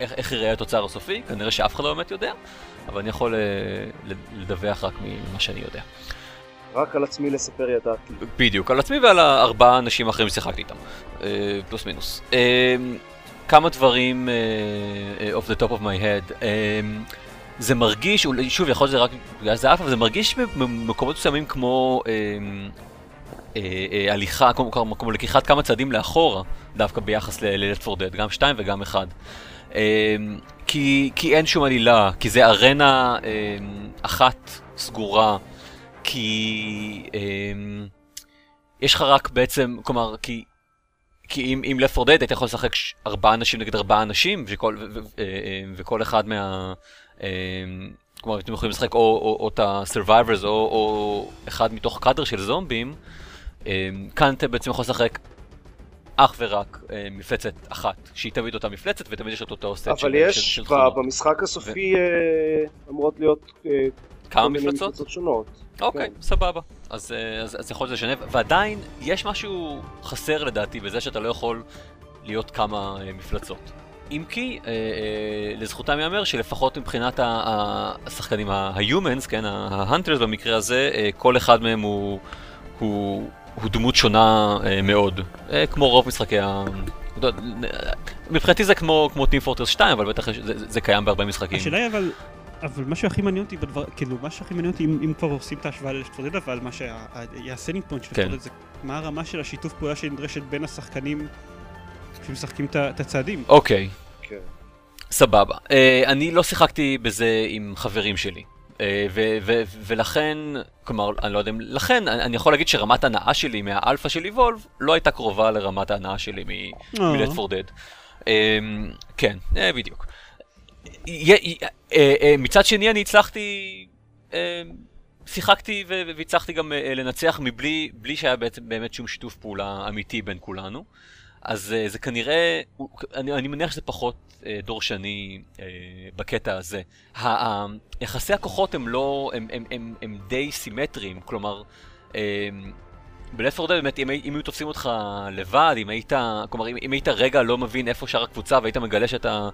איך, איך יראה התוצר הסופי, כנראה שאף אחד לא באמת יודע, אבל אני יכול אה, לד- לדווח רק ממה שאני יודע. רק על עצמי לספר ידעתי. בדיוק, על עצמי ועל הארבעה אנשים האחרים ששיחקתי איתם, אה, פלוס מינוס. אה, כמה דברים אה, אה, off the top of my head. אה, זה מרגיש, שוב, יכול להיות שזה רק בגלל שזה אלפא, אבל זה מרגיש במקומות מסוימים כמו אה, אה, אה, הליכה, כמו, כמו, כמו לקיחת כמה צעדים לאחורה, דווקא ביחס ל- Left 4 Dead, גם 2 וגם 1. אה, כי, כי אין שום עלילה, כי זה arena אה, אחת סגורה, כי אה, יש לך רק בעצם, כלומר, כי... כי אם, אם Left 4 Dead היית יכול לשחק ארבעה אנשים נגד ארבעה אנשים, וכל, ו, ו, אה, אה, וכל אחד מה... אה, כלומר, אתם יכולים לשחק או, או, או את ה-Survivors או, או אחד מתוך קאדר של זומבים, אה, כאן אתה בעצם יכול לשחק אך ורק אה, מפלצת אחת, שהיא תמיד אותה מפלצת ותמיד יש את אותו סט אבל של, יש, ב- תכונות. במשחק הסופי אה, אמורות להיות אה, כמה מפלצות? שונות. אוקיי, כן. סבבה. אז, אז, אז יכול להיות שזה שונה, ועדיין יש משהו חסר לדעתי בזה שאתה לא יכול להיות כמה מפלצות. אם כי, אה, אה, לזכותם ייאמר שלפחות מבחינת השחקנים ה-humans, כן, ה-hunters במקרה הזה, אה, כל אחד מהם הוא, הוא, הוא דמות שונה אה, מאוד. אה, כמו רוב משחקי ה... לא יודע, מבחינתי זה כמו, כמו Team Fortress 2, אבל בטח זה, זה קיים בהרבה משחקים. השאלה היא אבל, אבל מה שהכי מעניין אותי בדבר, כאילו, מה שהכי מעניין אותי, אם, אם כבר עושים את ההשוואה ל Left 4 Dead, אבל מה שיהיה ה selling point של כן. Left 4 Dead זה מה הרמה של השיתוף פעולה שנדרשת בין השחקנים שמשחקים את הציידים. אוקיי. כן. סבבה. Uh, אני לא שיחקתי בזה עם חברים שלי. Uh, ו- ו- ולכן, כלומר, אני לא יודע אם... לכן, אני אני יכול להגיד שרמת הנאה שלי מהאלפא של Evolve לא הייתה קרובה לרמת ההנאה שלי מ- אה. מ-Let for Dead. Um, כן, uh, בדיוק. מצד שני, אני הצלחתי... שיחקתי ו- והצלחתי גם לנצח מבלי בלי שהיה באמת שום שיתוף פעולה אמיתי בין כולנו. אז uh, זה כנראה, אני, אני מניח שזה פחות uh, דורשני uh, בקטע הזה. יחסי הכוחות הם לא, הם, הם, הם, הם די סימטריים, כלומר, בלפט באמת, אם, אם היו תופסים אותך לבד, אם היית, כלומר, אם, אם היית רגע לא מבין איפה שאר הקבוצה והיית מגלה שאתה, אה,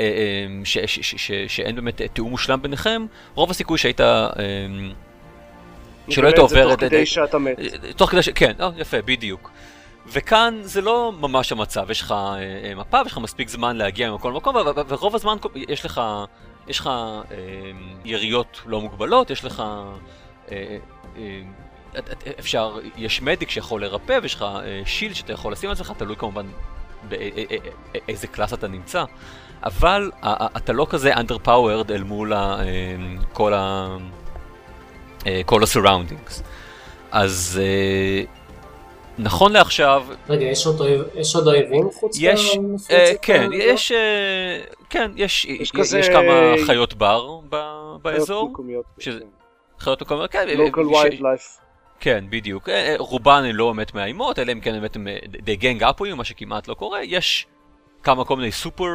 אה, ש, ש, ש, ש, שאין באמת אה, תיאום מושלם ביניכם, רוב הסיכוי שהיית, אה, שלא היית עובר תוך כדי את- שאתה מת. אה, תוך כדי ש... כן, אה, יפה, בדיוק. וכאן זה לא ממש המצב, יש לך אה, אה, מפה ויש לך מספיק זמן להגיע ממקום למקום, ורוב הזמן יש לך, יש לך אה, יריות לא מוגבלות, יש לך... אה, אה, אפשר, יש מדיק שיכול לרפא, ויש לך אה, שילד שאתה יכול לשים על עצמך, תלוי כמובן באיזה קלאס אתה נמצא, אבל אתה לא כזה underpowered אל מול אה, כל ה... אה, כל ה-surroundings. אז אה, נכון לעכשיו, רגע, יש עוד יש עוד אויבים חוץ יש, מהמפלצת אה, כן, הזאת? יש, אה, כן, יש, יש, כזה- יש כמה חיות בר ב- באזור, מקומיות, שזה- כן. חיות מקומיות, כן, local wildlife. כן, בדיוק. אה, אה, רובן הן לא באמת מאיימות, אלא אם כן באמת הם די גנג אפויים, מה שכמעט לא קורה. יש כמה כל מיני סופר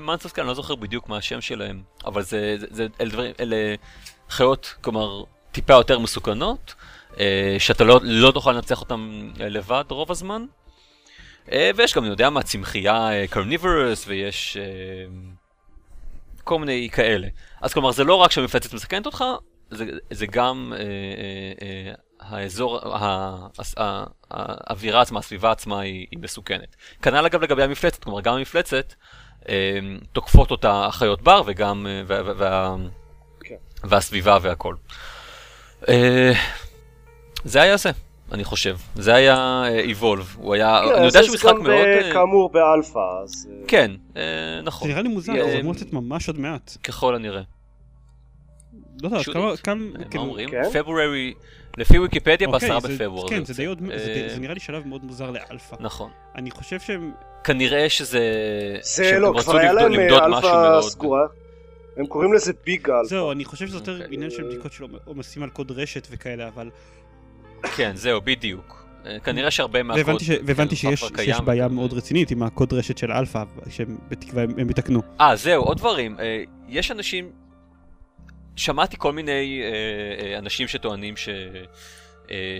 מנסוס כאן, אני לא זוכר בדיוק מה השם שלהם, אבל זה, זה, זה אלה דברים, אלה חיות, כלומר, טיפה יותר מסוכנות, אה, שאתה לא, לא תוכל לנצח אותם אה, לבד רוב הזמן. אה, ויש גם, אני יודע מה, צמחייה קרניבורס, ויש אה, כל מיני כאלה. אז כלומר, זה לא רק שהמפלצת מסכנת אותך, זה, זה גם אה, אה, אה, האזור, האווירה עצמה, הסביבה עצמה היא, היא מסוכנת. כנ"ל אגב לגבי המפלצת, כלומר גם המפלצת אה, תוקפות אותה החיות בר וגם, אה, וה, וה, וה, כן. והסביבה והכל. אה, זה היה זה, אני חושב. זה היה איבולב. הוא היה, כן, אני יודע זה שהוא משחק גם מאוד... ב- אה, כאמור באלפא, אז... אה, כן, אה, נכון. זה נראה לי מוזר, אה, זה אמור לצאת ממש עוד מעט. ככל הנראה. לא יודע, כמה... מה כאילו- אומרים? כן? פברוארי, לפי ויקיפדיה אוקיי, בעשרה זה- בפברואר. כן, זה זה עוד... יוצא. זה אה, זה נראה לי שלב מאוד מוזר לאלפא. נכון. אני חושב שהם... כנראה שזה... זה לא, כבר היה להם אה, אלפא סגורה. הם קוראים לזה Big Alpha. זהו, אני חושב שזה יותר אוקיי. עניין של בדיקות של עומסים על קוד רשת וכאלה, אבל... כן, זהו, בדיוק. אה, כנראה שהרבה מהקוד... והבנתי ש- והבנתי שיש. בעיה מאוד רצינית עם הקוד רשת של אלפא, שהם בתקווה הם הם יתקנו. אה, זהו, עוד דברים. אה, יש אנשים... שמעתי כל מיני אה, אנשים שטוענים ש...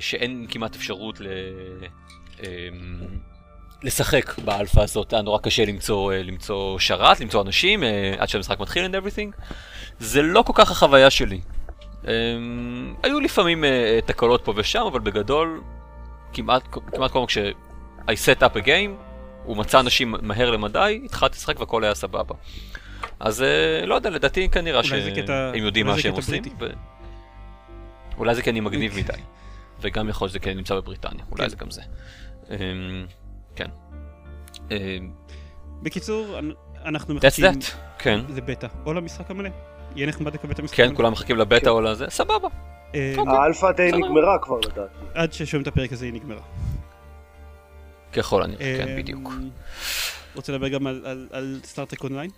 שאין כמעט אפשרות ל... אה, לשחק באלפא הזאת, היה נורא קשה למצוא, למצוא שרת, למצוא אנשים, עד שהמשחק מתחיל and everything. זה לא כל כך החוויה שלי. אה, היו לפעמים אה, תקלות פה ושם, אבל בגדול, כמעט, כמעט כל פעם כש... I set up a game, הוא מצא אנשים מהר למדי, התחלתי לשחק והכל היה סבבה. אז אה, לא יודע, לדעתי כנראה זה שהם יודעים מה זה שהם עושים. אולי זה כי אני מגניב מדי. וגם יכול להיות שזה כן נמצא בבריטניה, אולי כן. זה גם זה. אמ, כן. אמ, בקיצור, אנ- אנחנו That's מחכים that, כן. לבטא, או למשחק המלא. יהיה נחמד לקבל את המשחק כן. כולם מחכים לבטא או לזה, סבבה. אה, אוקיי. האלפא די. נגמרה כבר לדעתי. עד ששומעים את הפרק הזה היא נגמרה. ככל הנראה, כן, אה, בדיוק. רוצה לדבר גם על- Star Trek Online?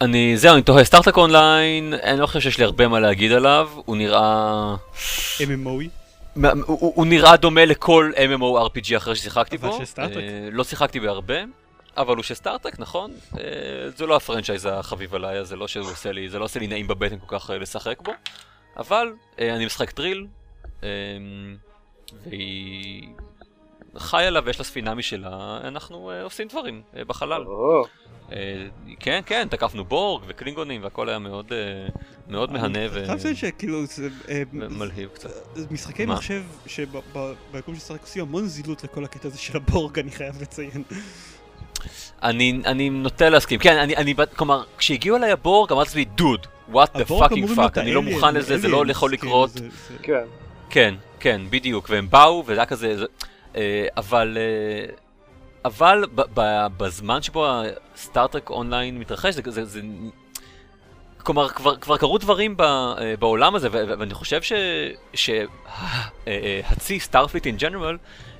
אני, זהו, אני תוהה, Star Trek Online, אני לא חושב שיש לי הרבה מה להגיד עליו, הוא נראה... MMO? הוא, הוא, הוא נראה דומה לכל MMORPG אחרי ששיחקתי אבל בו. של Star Trek. אה, לא שיחקתי בהרבה, אבל הוא של Star Trek, נכון? אה, זה לא ה franchise החביב עליי, זה לא שהוא עושה לי, זה לא עושה לי נעים בבטן כל כך אה, לשחק בו, אבל אה, אני משחק טריל, והיא חיה לה ויש לה ספינה משלה, אנחנו עושים דברים בחלל. כן, כן, תקפנו בורג וקלינגונים והכל היה מאוד, מאוד מהנה ו- לציין שכאילו זה... ומלהיב קצת. משחקי? מחשב שביקום של סטארטק עושים המון זילות לכל הקטע הזה של הבורג, אני חייב לציין. אני, אני נוטה להסכים, כן, אני, אני, כלומר, כשהגיעו אליי הבורג אמרתי לעצמי, דוד, what the fucking fuck, אני לא מוכן לזה, זה לא יכול כאילו, לקרות, זה- זה- כן. כן, כן, בדיוק, והם באו, וזה היה כזה, זה, אה, אבל, אה, אבל ב, ב, בזמן שבו ה Star Trek Online מתרחש, זה, זה, זה, כלומר, כבר, כבר קרו דברים ב, אה, בעולם הזה, ו- ואני חושב שהצי Starfleet in general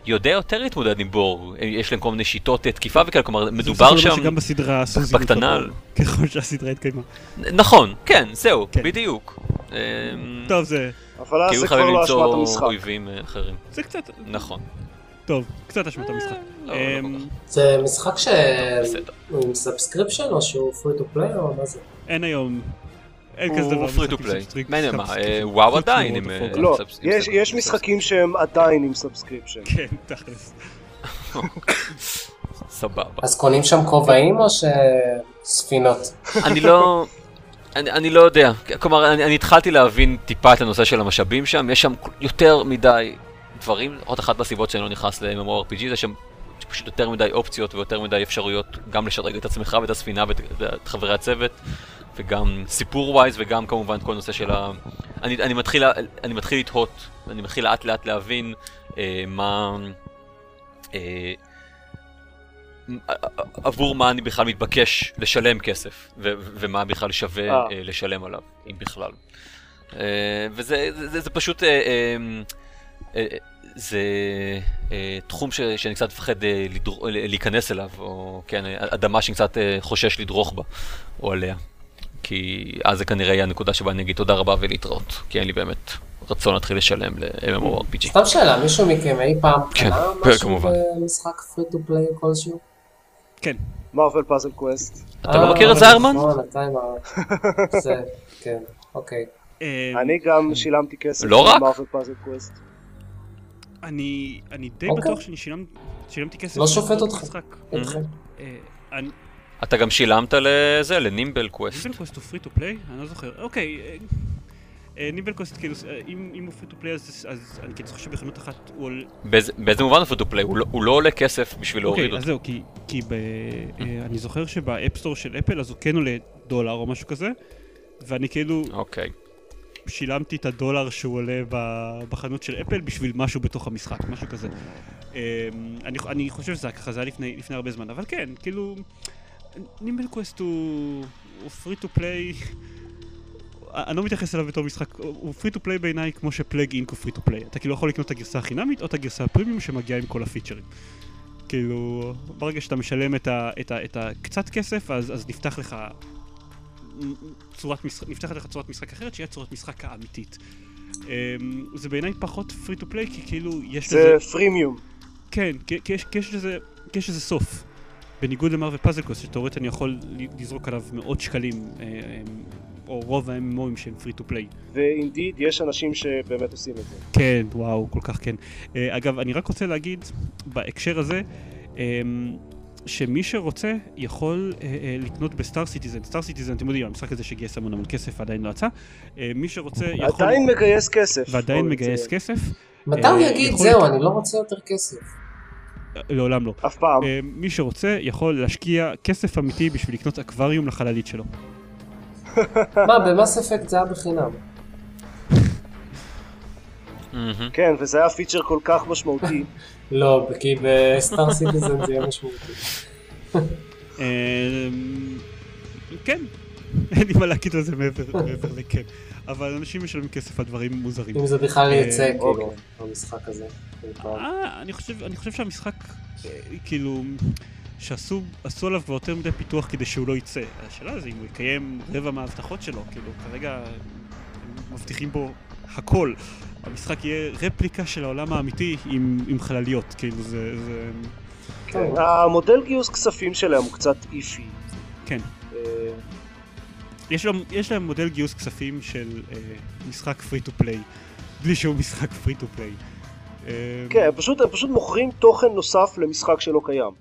יודע יותר להתמודד עם Borg, יש להם כל מיני שיטות אה, תקיפה וכאלה, כלומר, מדובר שם... שגם בסדרה עשו זילות בקטנה- ככל שהסדרה התקיימה. נכון, כן, זהו, כן. בדיוק. אמ, טוב, זה... אבל אז היו זה כבר לא אשמת למצוא המשחק. אויבים אה, אחרים. זה קצת... נכון. טוב, קצת אשמת המשחק. לא, לא אמ, זה משחק ש... בסדר. הוא עם subscription או שהוא free to play או מה זה? אין היום... אין כזה דבר. הוא משחקים play. subscri- מעניין מה, אה, וואו עדיין עם, אה. לא, עם יש- subs- יש משחקים שהם עדיין עם subscription. כן, תכלס. סבבה. אז קונים שם כובעים או שספינות? אני לא... אני, אני לא יודע, כלומר אני, אני התחלתי להבין טיפה את הנושא של המשאבים שם, יש שם יותר מדי דברים, עוד אחת מהסיבות שאני לא נכנס ל-MMORPG זה שם פשוט יותר מדי אופציות ויותר מדי אפשרויות גם לשדרג את עצמך ואת הספינה ואת ואת חברי הצוות וגם סיפור ווייז וגם כמובן כל הנושא של ה... אני, אני, מתחיל, אני מתחיל לתהות, אני מתחיל לאט לאט להבין אה, מה... אה, עבור מה אני בכלל מתבקש לשלם כסף, ו- ומה בכלל שווה אה. אה, לשלם עליו, אם בכלל. אה, וזה זה, זה, זה פשוט, אה, אה, זה אה, תחום ש, שאני קצת מפחד אה, לדר... להיכנס אליו, או כן, אדמה שאני קצת אה, חושש לדרוך בה, או עליה. כי אז זה כנראה יהיה הנקודה שבה אני אגיד תודה רבה ולהתראות, כי אין לי באמת רצון להתחיל לשלם ל-MMORPG. סתם שאלה, מישהו מכם אי פעם כן, קנה כן, משהו כמובן. במשחק free to play כלשהו? כן. Marvel Puzzle Quest. אתה לא אה, מכיר את זה, ארמן? נכון, אתה עם ה... זה, כן, אוקיי. אה, אני גם שילמתי כסף לא רק? Marvel Puzzle Quest. אני אני די אוקיי. בטוח שאני שילם- שילמתי כסף. לא שופט אותך. משחק. אתכם. אה, אני- אתה גם שילמת לזה, ל Nimble Quest. Nimble Quest הוא free to play? אני לא זוכר. אוקיי. אה, אה, Nimble Quest כאילו, אה, אם אם הוא free to play אז אז אני כאילו זוכר שבחנות אחת הוא עולה... באיזה באיזה מובן הוא free הוא לא- הוא לא עולה כסף בשביל להוריד אוקיי, אז אותו. זהו, כי, כי ב, אה, אני זוכר שב App Store של אפל אז הוא כן עולה דולר או משהו כזה, ואני כאילו אוקיי. שילמתי את הדולר שהוא עולה בחנות של אפל בשביל משהו בתוך המשחק, משהו כזה. אה, אני, אני חושב שזה ככה, זה היה לפני, לפני הרבה זמן, אבל כן, כאילו, Nimble Quest הוא, הוא free to play, אני לא מתייחס אליו בתור משחק, הוא free to play בעיניי כמו ש Plague Inc הוא free to play. אתה כאילו יכול לקנות את הגרסה החינמית או את הגרסה הפרימיום שמגיעה עם כל הפיצ'רים. כאילו, ברגע שאתה משלם את, ה, את, ה, את הקצת כסף, אז, אז נפתח לך צורת משחק, נפתחת לך צורת משחק אחרת, שהיא הצורת משחק האמיתית. אמ, זה בעיניי פחות free to play, כי כאילו יש לזה... זה פרימיום. כן, כי, יש, כי, יש לזה, כי יש לזה סוף. בניגוד ל Marvel Puzzle Quest, שתאורטית אני יכול לזרוק עליו מאות שקלים, אה, או רוב ה-MMO ים שהם free to play. ו indeed יש אנשים שבאמת עושים את זה. כן, וואו, כל כך כן. אה, אגב, אני רק רוצה להגיד, בהקשר הזה, אמ, שמי שרוצה יכול אה, אה, לקנות ב Star Citizen. Star Citizen, אתם יודעים, המשחק הזה שגייס המון המון כסף ועדיין לא יצא. אה, מי שרוצה יכול... עדיין מגייס כסף. ועדיין מגייס נציין. כסף. מתי הוא אה, יגיד יכול זהו, אני לא רוצה יותר כסף? אה, לעולם לא. אף פעם. אה, מי שרוצה יכול להשקיע כסף אמיתי בשביל לקנות אקווריום לחללית שלו. מה, ב Mass Effect זה היה בחינם. כן, וזה היה פיצ'ר כל כך משמעותי. לא, כי ב Star Citizen זה יהיה משמעותי. אה, כן, אין לי מה להגיד על זה מעבר לכן. אבל אנשים משלמים כסף על דברים מוזרים. אם זה בכלל יצא, אה, כאילו, אוקיי. במשחק הזה. אה, אני חושב, אני חושב שהמשחק, אה, כאילו, שעשו עשו עליו כבר יותר מדי פיתוח כדי שהוא לא יצא. השאלה זה אם הוא יקיים רבע מההבטחות שלו, כאילו, כרגע הם מבטיחים בו הכל. המשחק יהיה רפליקה של העולם האמיתי עם, עם חלליות, כאילו זה... זה... כן, המודל גיוס כספים שלהם הוא קצת איפי. כן. אה, יש להם, יש להם מודל גיוס כספים של אה, משחק free to play, בלי שהוא משחק free to play. כן, הם פשוט, הם פשוט מוכרים תוכן נוסף למשחק שלא קיים.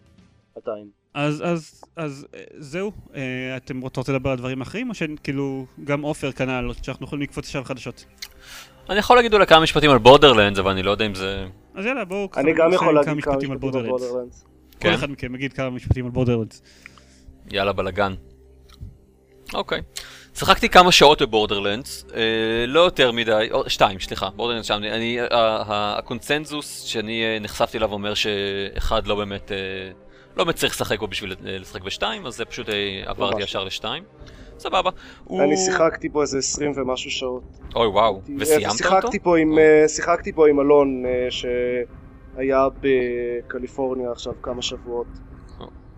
עדיין. אז, אז, אז אה, זהו, אה, אתם רוצים לדבר על דברים אחרים, או שכאילו גם עופר כנ"ל, שאנחנו יכולים לקפוץ ישר חדשות. אני יכול להגיד אולי כמה משפטים על Borderlands, אבל אני לא יודע אם זה... אז יאללה, בואו אני גם יכול כמה להגיד כמה משפטים על Borderlands. כל כן? אחד מכם יגיד כמה משפטים על Borderlands. יאללה בלאגן. אוקיי. שיחקתי כמה שעות ב Borderlands, אה, לא יותר מדי, או, שתיים, סליחה, Borderlands שם, אני, ה- ה- הקונצנזוס שאני אה, נחשפתי אליו אומר שאחד לא באמת, אה, לא באמת צריך לשחק בו בשביל אה, לשחק בשתיים, אז זה פשוט אה, עברתי ממש. ישר לשתיים. סבבה. הוא... אני שיחקתי בו איזה 20 ומשהו שעות. אוי וואו, וסיימת אותו? שיחקתי פה עם, אה, שיחקתי פה עם אלון אה, שהיה בקליפורניה עכשיו כמה שבועות.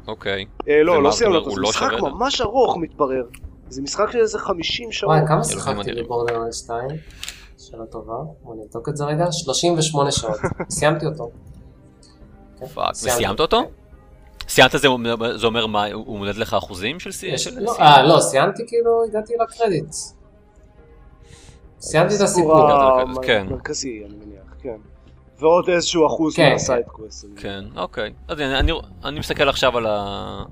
אוקיי. אה, לא, לא סיימנו אותו, זה לא משחק שווה? ממש ארוך מתברר. זה משחק של איזה 50 שעות. וואי, כמה שיחקתי. ב Borderlands 2? שאלה טובה, בוא נבדוק את זה רגע. 38 שעות. סיימתי אותו. כן, fuck. וסיימת אותו? סיימת זה אומר- זה אומר מה, הוא מודד לך אחוזים של סי- יש- של לא, סיימת? אה, לא, סיימתי כאילו, הגעתי לקרדיט. סיימתי את הסיפור. הסיפור כן. המרכזי, אני מניח, כן. ועוד איזשהו אחוז כן, מה side quest. כן, אוקיי. אז אני, אני, אני מסתכל עכשיו על ה...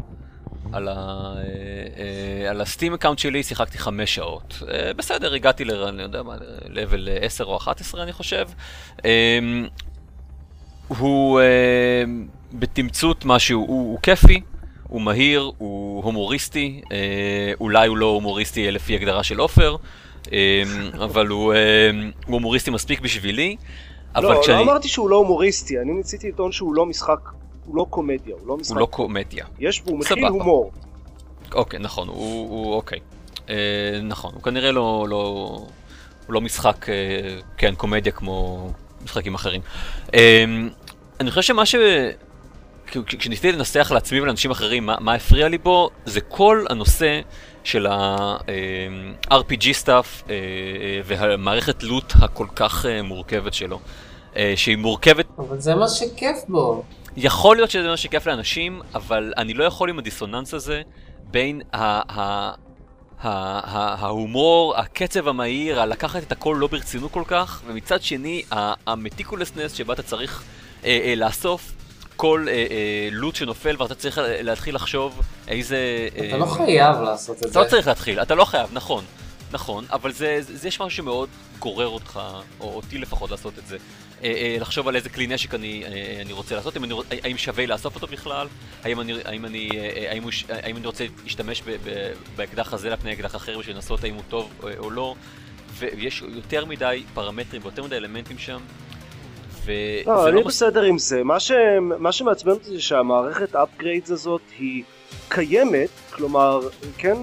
על ה... אה, על ה Steam account שלי, שיחקתי חמש שעות. אה, בסדר, הגעתי ל... אני יודע מה, ל-level 10 או 11 אני חושב. אה, הוא אה, בתמצות משהו, הוא, הוא כיפי, הוא מהיר, הוא הומוריסטי, אה, אולי הוא לא הומוריסטי לפי הגדרה של עופר, אה, אבל הוא, אה, הוא הומוריסטי מספיק בשבילי. אבל לא, כשאני... לא אמרתי שהוא לא הומוריסטי, אני ניסיתי לטעון שהוא לא משחק הוא לא קומדיה, הוא לא משחק, הוא לא קומדיה. יש והוא מכיל. הומור. אוקיי, נכון, הוא, הוא אוקיי. אה, נכון, הוא כנראה לא, לא, הוא לא משחק, אה, כן, קומדיה כמו משחקים אחרים. אה, אני חושב שמה ש... כש- כשניסיתי לנסח לעצמי ולאנשים אחרים מה, מה הפריע לי בו, זה כל הנושא של ה-RPG stuff אה, אה, והמערכת loot הכל כך אה, מורכבת שלו. אה, שהיא מורכבת אבל זה מה שכיף בו. יכול להיות שזה מה שכיף לאנשים, אבל אני לא יכול עם הדיסוננס הזה בין ההומור, הקצב המהיר, הלקחת את הכל לא ברצינות כל כך, ומצד שני, ה meticulousness שבה אתה צריך אה, אה, לאסוף כל אה, אה, loot שנופל ואתה צריך אה, להתחיל לחשוב איזה... אתה אה, לא חייב לעשות את אתה זה. לא צריך להתחיל, אתה לא חייב, נכון. נכון, אבל זה, זה, זה יש משהו שמאוד גורר אותך, או אותי לפחות לעשות את זה. אה, אה, לחשוב על איזה כלי נשק אני, אה, אני רוצה לעשות, אם אני, האם שווה לאסוף אותו בכלל, האם אני, האם אני, אה, אה, האם הוא, האם אני רוצה להשתמש באקדח הזה לפני אקדח אחר בשביל לנסות האם הוא טוב או, או לא, ויש יותר מדי פרמטרים ויותר מדי אלמנטים שם. לא, ולא אני בסדר עם זה. מה, ש... מה שמעצבן אותי זה שהמערכת upgrades הזאת היא קיימת, כלומר, כן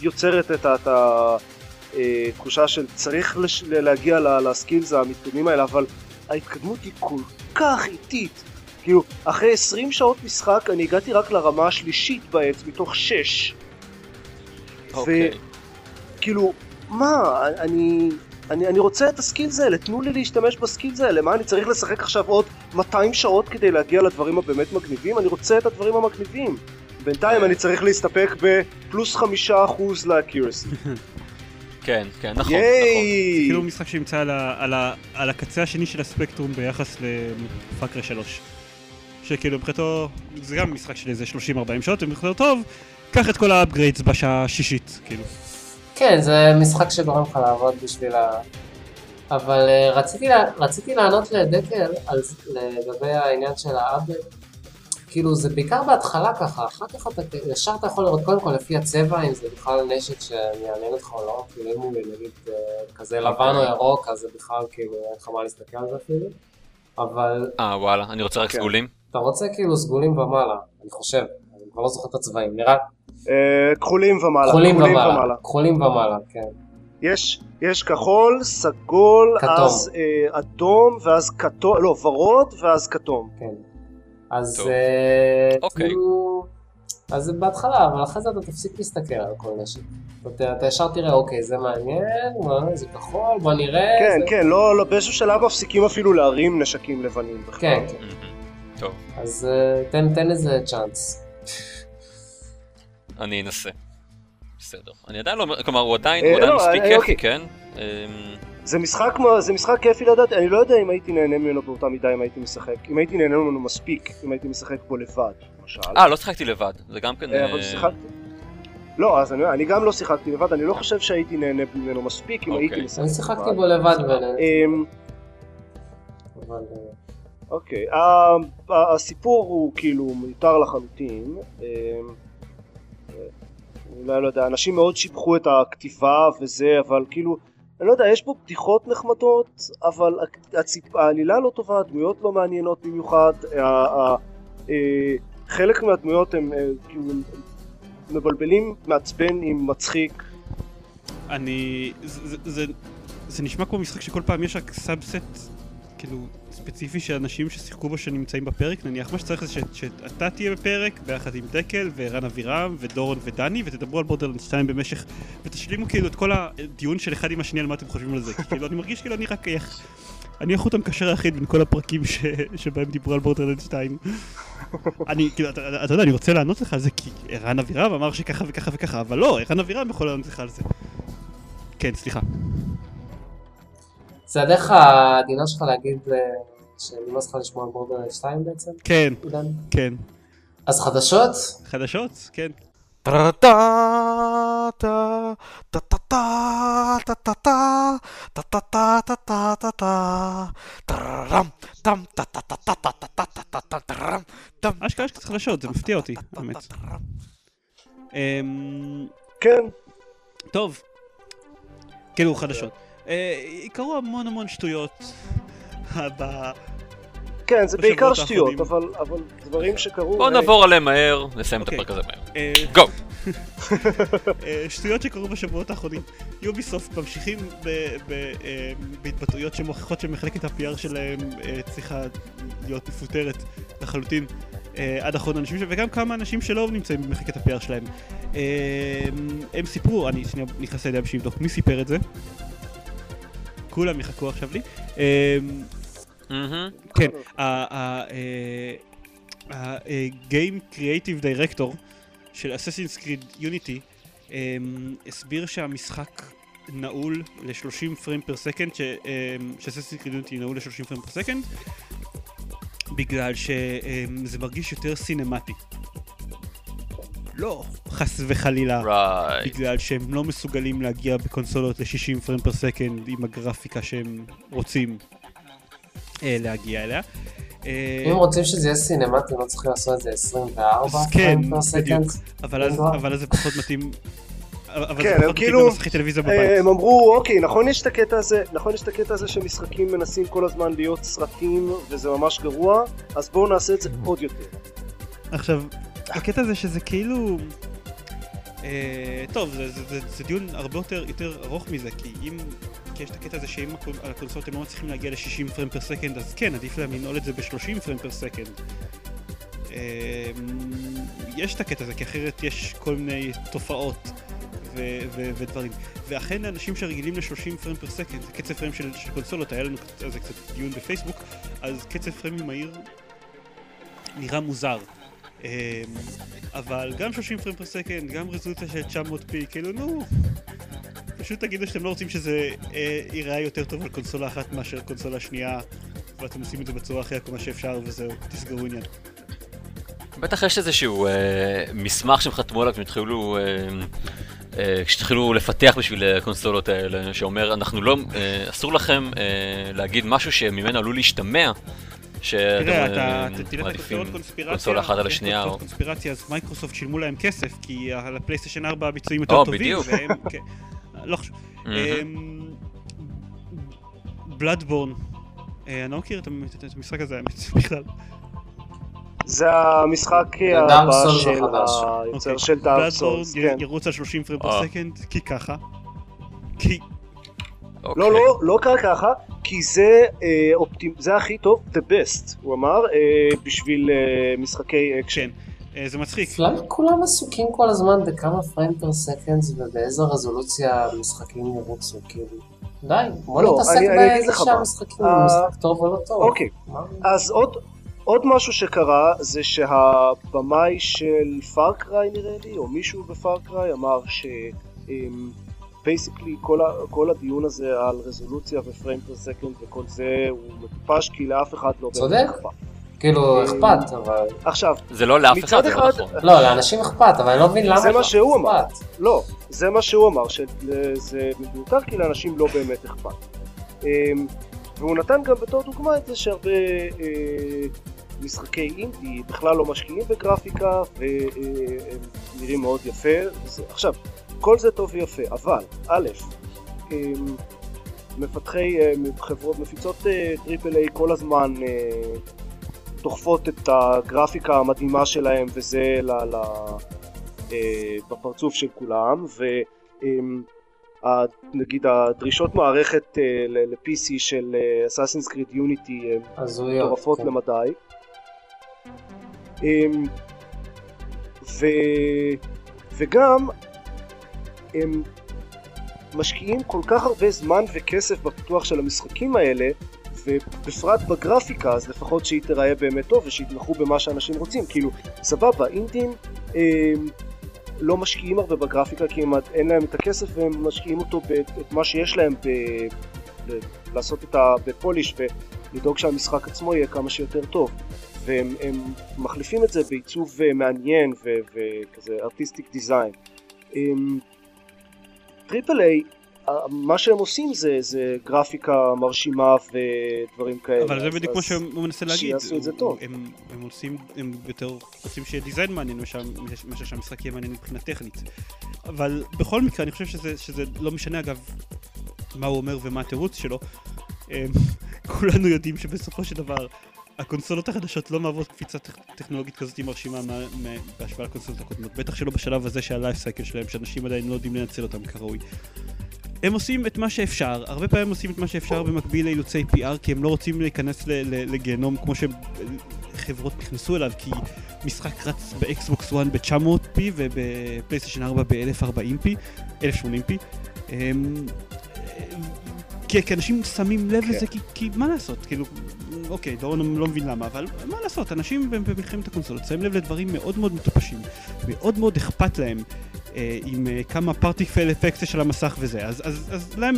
יוצרת את התחושה של צריך לש... להגיע ל- לסקילס המתקדמים האלה, אבל ההתקדמות היא כל כך איטית. כאילו, אחרי 20 שעות משחק אני הגעתי רק לרמה השלישית בעץ מתוך 6. אוקיי. כאילו, מה, אני, אני, אני רוצה את ה skills האלה, תנו לי להשתמש ב skills האלה, מה אני צריך לשחק עכשיו עוד 200 שעות כדי להגיע לדברים הבאמת מגניבים? אני רוצה את הדברים המגניבים. בינתיים אני צריך להסתפק בפלוס חמישה אחוז ל accuracy. כן, כן, נכון, נכון. ייי! כאילו משחק שנמצא על, ה, על, ה, על הקצה השני של הספקטרום ביחס ל Far Cry 3. שכאילו מבחינתו, זה גם משחק של איזה 30-40 שעות, ומבחינתו טוב, קח את כל ה upgrades בשעה השישית, כאילו. כן, זה משחק שגורם לך לעבוד בשביל ה... אבל אה, רציתי, לה- רציתי לענות לדקל על, לגבי העניין של האפדייט. כאילו זה בעיקר בהתחלה ככה, אחר כך אתה ישר אתה יכול לראות קודם כל לפי הצבע אם זה בכלל נשק שמעניין אותך או לא, כאילו אם הוא נגיד אה, כזה לבן או ירוק אז זה בכלל כאילו אין לך מה להסתכל על זה אפילו. אבל אה, וואלה, אני רוצה רק כן. סגולים. אתה רוצה כאילו סגולים ומעלה, אני חושב, כבר לא זוכר את הצבעים, נראה אה, כחולים ומעלה. כחולים ומעלה, כחולים ומעלה, כן. יש, יש כחול, סגול, כתום. אז אה, אדום, ואז כתום, לא, ורוד, ואז כתום. כן. אז. אה, אוקיי. כאילו... אז זה בהתחלה, אבל אחרי זה אתה תפסיק להסתכל על כל נשק. אתה, אתה ישר תראה, אוקיי, זה מעניין, מה, זה כחול, בוא נראה. כן, זה... כן, לא, לא, באיזשהו שלב מפסיקים אפילו להרים נשקים לבנים בכלל. כן, כן. טוב, אז אה, תן, תן איזה צ'אנס. אני אנסה. בסדר. אני עדיין לא כלומר, הוא עדיין אה, הוא עדיין לא, מספיק אה, כיפי, אוקיי. כן? זה משחק, מה- זה משחק כיפי לדעת, אני לא יודע אם הייתי נהנה ממנו באותה מידה אם הייתי משחק, אם הייתי נהנה ממנו מספיק, אם הייתי משחק בו לבד, למשל. אה, לא שיחקתי לבד. זה גם כן... אה, אבל אה, שיחקתי. לא, אז אני, אני גם לא שיחקתי לבד, אני לא חושב שהייתי נהנה ממנו מספיק אם אוקיי. הייתי משחק אני שיחקתי לבד. בו לבד, ונהניתי, אמ, אבל... אה, אוקיי, ה- ה- הסיפור הוא כאילו מיותר לחלוטין. אמ, אולי לא יודע, אנשים מאוד שיבחו את הכתיבה וזה, אבל כאילו, אני לא יודע, יש פה בדיחות נחמדות, אבל העלילה לא טובה, הדמויות לא מעניינות במיוחד, אה, חלק מהדמויות הם אה, כאילו מבלבלים מעצבן עם מצחיק. אני... זה נשמע כמו משחק שכל פעם יש רק subset, כאילו, ספציפי של אנשים ששיחקו בו שנמצאים בפרק, נניח מה שצריך זה ש, שאתה תהיה בפרק, ביחד עם דקל, וערן אבירם, ודורון ודני, ותדברו על Borderlands 2 במשך... ותשלימו כאילו את כל הדיון של אחד עם השני על מה אתם חושבים על זה, כי כאילו אני מרגיש כאילו אני רק... איך- אני החוט המקשר היחיד בין כל הפרקים ש... שבהם דיברו על Borderlands 2. אני, כאילו, אתה, אתה יודע, אני רוצה לענות לך על זה כי ערן אבירם אמר שככה וככה וככה, אבל לא, ערן אבירם יכול לענות לך על זה. כן, סליחה. זה הדרך העדינה שלך להגיד אה, שנמאס לך לשמוע על בורדרלנד 2 בעצם, כן, עידן? כן. אז חדשות? חדשות? כן. אשכרה יש קצת חדשות, זה מפתיע אותי, באמת. אמ, כן, טוב. כאילו חדשות. אה, קרו המון המון שטויות כן, זה בעיקר שטויות. אבל אבל דברים שקרו... בואו אה, נעבור עליהם מהר, נסיים את אוקיי. הפרק הזה מהר. אה, גו! אה, שטויות שקרו בשבועות האחרונים. יוביסופט ממשיכים ב- ב- אה, בהתבטאויות שמוכיחות שמחלקת ה-PR שלהם אה, צריכה להיות מפוטרת לחלוטין. אה, עד אחרון האנשים שלהם, וגם כמה אנשים שלא נמצאים במחלקת ה-PR שלהם. אה, הם סיפרו, אני שנייה נכנס לידיעה בשביל לבדוק מי סיפר את זה. כולם יחכו עכשיו לי. מהמם. כן, ה-Game Creative Director של Assassin's Creed Unity אמ, הסביר שהמשחק נעול ל-30 frame per second, ש-Assassin's Creed Unity נעול ל-30 frame per second, בגלל שזה מרגיש יותר סינמטי. לא, חס וחלילה. right. בגלל שהם לא מסוגלים להגיע בקונסולות ל-60 frame per second עם הגרפיקה שהם רוצים אה, להגיע אליה. אה, אם רוצים שזה יהיה סינמטי, לא צריכים לעשות את זה 24 אז כן, per second. בדיוק. אבל אז, לא. אבל אז זה פחות מתאים. אבל כן, זה פחות כאילו- טלוויזיה אה, בבית. הם אמרו, אוקיי, נכון יש את הקטע הזה, נכון יש את הקטע הזה שמשחקים מנסים כל הזמן להיות סרטים וזה ממש גרוע, אז בואו נעשה את זה עוד יותר. עכשיו, הקטע הזה שזה כאילו... אה, טוב, זה, זה, זה, זה דיון הרבה יותר, יותר ארוך מזה, כי אם... כי יש את הקטע הזה שאם על הקונסולות הם לא מצליחים להגיע ל-60 frame per second, אז כן, עדיף להם לנעול את זה ב-30 frame per second. אה, יש את הקטע הזה, כי אחרת יש כל מיני תופעות ו- ו- ודברים. ואכן אנשים שרגילים ל-30 frame per second, זה קצב frame של, של קונסולות, היה לנו על זה קצת דיון בפייסבוק, אז קצב פריים מהיר נראה מוזר. אמ, אבל גם 30 פריים פר סקנד, גם רזולוציה של 900p, כאילו נו, פשוט תגידו שאתם לא רוצים שזה אה, ייראה יותר טוב על קונסולה אחת מאשר קונסולה שנייה, ואתם עושים את זה בצורה הכי עקומה שאפשר, וזהו, תסגרו עניין. בטח יש איזשהו אה, מסמך שהם חתמו עליו התחילו, אה, אה, כשהתחילו לפתח בשביל הקונסולות האלה, שאומר, אנחנו לא, אה, אסור לכם אה, להגיד משהו שממנו עלול להשתמע, תראה, אה, אתה ת- תלך מעדיפים לתיאוריות קונספירציה, קונסולה אחת על יש השנייה. או- קונספירציה, אז מייקרוסופט שילמו להם כסף, כי על ה PlayStation 4 הביצועים יותר או, טובים, בדיוק. והם, כן, לא חשוב. מהמם. Bloodborne, אני לא מכיר את המ- את המשחק הזה האמת בכלל. זה המשחק הבא של. היוצר אוקיי. של Dark Bloodborne Souls, כן. ירוץ על 30 frame per אה. second, כי ככה. כי אוקיי. לא, לא, לא קרה ככה, כי זה אה, אופטימ... זה הכי טוב, the best, הוא אמר, אה, בשביל אה, משחקי אקשן. כן, אה, זה מצחיק. למה כולם עסוקים כל הזמן בכמה frame per seconds ובאיזו רזולוציה משחקים ירוצו, כאילו? די, בוא לא, נתעסק באיזה. שהמשחקים אה, הוא משחק טוב או לא טוב. אוקיי, מה? אז עוד, עוד משהו שקרה זה שהבמאי של Far Cry נראה לי, או מישהו ב-Far Cry אמר ש... basically כל, ה- כל הדיון הזה על רזולוציה ו frame per second וכל זה הוא מטופש כי לאף אחד לא צודק. כאילו, אה, אכפת, אבל... עכשיו, זה לא לאף אחד, זה לא אחד- נכון. לא, לאנשים אכפת, אבל אני לא מבין למה... זה מה שהוא אמר. לא, זה מה שהוא אמר, שזה מיותר כי לאנשים לא באמת אכפת. אמ, והוא נתן גם בתור דוגמה את זה שהרבה אה, משחקי אינדי בכלל לא משקיעים בגרפיקה והם נראים מאוד יפה. וזה, עכשיו, כל זה טוב ויפה, אבל א', אמ, מפתחי אה, חברות מפיצות אה, triple A כל הזמן אה, דוחפות את הגרפיקה המדהימה שלהם וזה ל... ל אה, בפרצוף של כולם ונגיד הדרישות מערכת אה, ל-PC של Assassin's Creed Unity הן. מטורפות כן. למדי אמ, ו... וגם הם משקיעים כל כך הרבה זמן וכסף בפיתוח של המשחקים האלה ובפרט בגרפיקה אז לפחות שהיא תיראה באמת טוב ושיתמכו במה שאנשים רוצים כאילו סבבה אינדים אמ, לא משקיעים הרבה בגרפיקה כי הם, אין להם את הכסף והם משקיעים אותו את מה שיש להם ב, ב, לעשות את ה... בפוליש ולדאוג שהמשחק עצמו יהיה כמה שיותר טוב והם הם מחליפים את זה בעיצוב אה, מעניין וכזה artistic design. triple A מה שהם עושים זה, זה גרפיקה מרשימה ודברים כאלה. אבל זה בדיוק מה שהוא מנסה להגיד. שיעשו את זה טוב. הם הם עושים, הם יותר רוצים שיהיה design מעניין מאשר שהמשחק יהיה מעניין מבחינה טכנית. אבל בכל מקרה אני חושב שזה- שזה לא משנה אגב מה הוא אומר ומה התירוץ שלו. כולנו יודעים שבסופו של דבר הקונסולות החדשות לא מהוות קפיצה טכ- טכנולוגית כזאת מרשימה מה- מה- בהשוואה לקונסולות הקודמות, בטח שלא בשלב הזה של ה-life cycle שלהם, שאנשים עדיין לא יודעים לנצל אותם כראוי. הם עושים את מה שאפשר, הרבה פעמים עושים את מה שאפשר במקביל לאילוצי PR, כי הם לא רוצים להיכנס לגיהנום כמו שחברות נכנסו אליו, כי משחק רץ ב-Xbox 1 ב-900p וב-PlayStation 4 ב-1040p, 1080p. הם, כי, כי אנשים שמים לב כן. לזה, כי, כי מה לעשות, כאילו, אוקיי, דורון לא מבין למה, אבל מה לעשות, אנשים במלחמת הקונסולות שמים לב לדברים מאוד מאוד מטופשים, מאוד מאוד אכפת להם אה, עם אה, כמה פרטיקפל אפקט של המסך וזה, אז, אז, אז להם,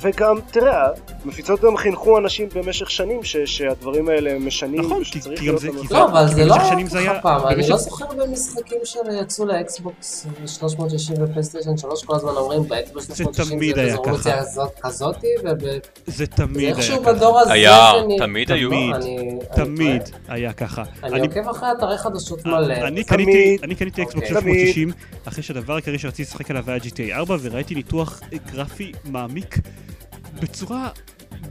וגם, תראה, מפיצות גם חינכו אנשים במשך שנים ש- שהדברים האלה משנים, נכון, כי- כי גם זה- לא, אבל זה לא במשך שנים זה היה- ככה פעם, אני לא זוכר במשחקים שיצאו ל-Xbox 360 ו-PlayStation 3 כל הזמן אומרים ב-Xbox 360 תמיד זה היה רזולוציה ככה. הזאת- כזאתי, וזה זה תמיד היה איכשהו ככה. בדור הזה היה, זה תמיד היו. תמיד? היה ככה. אני עוקב אחרי אתרי חדשות מלא. אני. קניתי, Xbox אוקיי. 360 אחרי שהדבר העיקרי שרציתי לשחק עליו היה GTA 4 וראיתי ניתוח גרפי מעמיק בצורה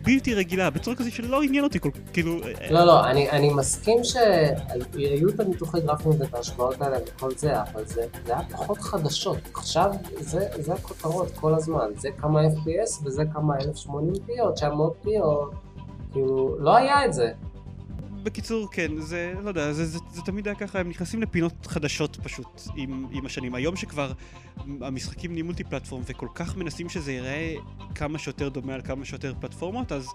בלתי רגילה, בצורה כזאת שלא עניין אותי כל כאילו... לא, לא, אני, אני מסכים שהיו את הניתוחי גרפים ואת ההשוואות האלה וכל זה, אבל זה, זה היה פחות חדשות. עכשיו זה, זה הכותרות כל הזמן, זה כמה FPS וזה כמה 1080p או 900p או... כאילו, לא היה את זה. בקיצור, כן, זה, לא יודע, זה, זה, זה תמיד היה ככה, הם נכנסים לפינות חדשות פשוט עם, עם השנים. היום שכבר המשחקים נהיים מולטי פלטפורם וכל כך מנסים שזה ייראה כמה שיותר דומה על כמה שיותר פלטפורמות, אז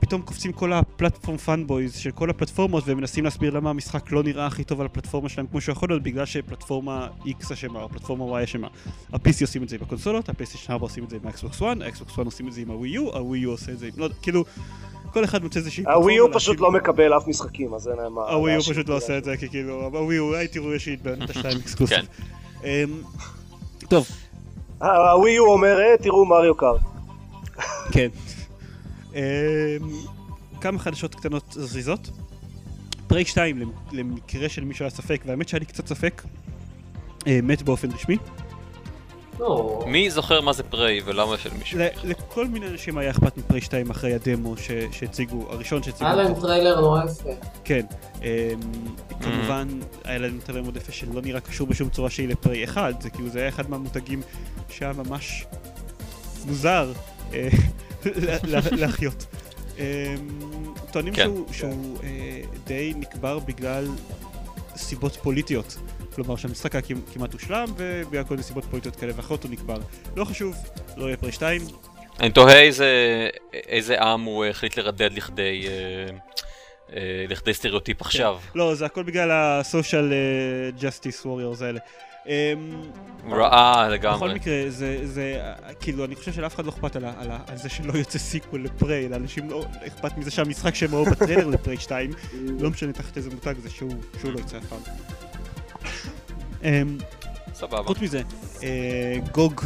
פתאום קופצים כל ה-platform fanboys של כל הפלטפורמות ומנסים להסביר למה המשחק לא נראה הכי טוב על הפלטפורמה שלהם כמו שהוא יכול להיות בגלל שפלטפורמה X אשמה או פלטפורמה Y אשמה. ה-PC עושים את זה עם הקונסולות, ה-PlayStation 4 עושים את זה עם ה-Xbox One, ה-Xbox One עושים את זה עם ה-Wii U, ה-Wii U עושה את זה עם... לא כאילו, כל אחד מוצא איזושהי ה-Wii U פלטפורמה פשוט לא מקבל אף משחקים, אז אין להם מה... הווי הוא. פשוט לא עושה את זה, כי כאילו, ה-Wii U, היי תראו יש לי את Bayonetta 2 exclusive. כן. אמ, טוב, הווי הוא אומר, "אה, תראו Mario Kart. כן. אמ, כמה חדשות קטנות זריזות. Prey 2, למ- למקרה של מישהו היה ספק, והאמת שהיה לי קצת ספק, אה, מת באופן רשמי. לא, מי זוכר מה זה Prey ולמה של מישהו? לכל מיני אנשים היה אכפת מ-Prey 2 אחרי הדמו שהציגו, הראשון שהציגו. היה להם טריילר נורא יפה. כן. אמ, כמובן, היה לנו טריילר מאוד יפה שלא נראה קשור בשום צורה שהיא ל-Prey 1, זה כאילו זה היה אחד מהמותגים שהיה ממש מוזר אה, לה- לה- להחיות. אמ, טוענים כן. שהוא- שהוא אה, די נקבר בגלל סיבות פוליטיות. כלומר שהמשחק היה כמ- כמעט הושלם ובגלל כל מיני סיבות פוליטיות כאלה ואחרות הוא נקבר. לא חשוב, לא יהיה Prey 2, אני תוהה איזה, איזה עם הוא החליט לרדד לכדי, אה, אה, לכדי סטריאוטיפ עכשיו. לא, זה הכל בגלל ה-social uh, justice warriors האלה. Um, הוא ראה בכל לגמרי. מקרה, זה, זה, אה, כאילו, אני חושב שלאף אחד לא אכפת על, על, על זה שלא יוצא sequel ל-Prey, לאנשים לא אכפת מזה שהמשחק שהם ראו בטריילר ל-Prey 2, לא משנה תחת איזה מותג זה שהוא, שהוא לא יצא אף פעם. אמ, סבבה. חוץ מזה, אה, GOG,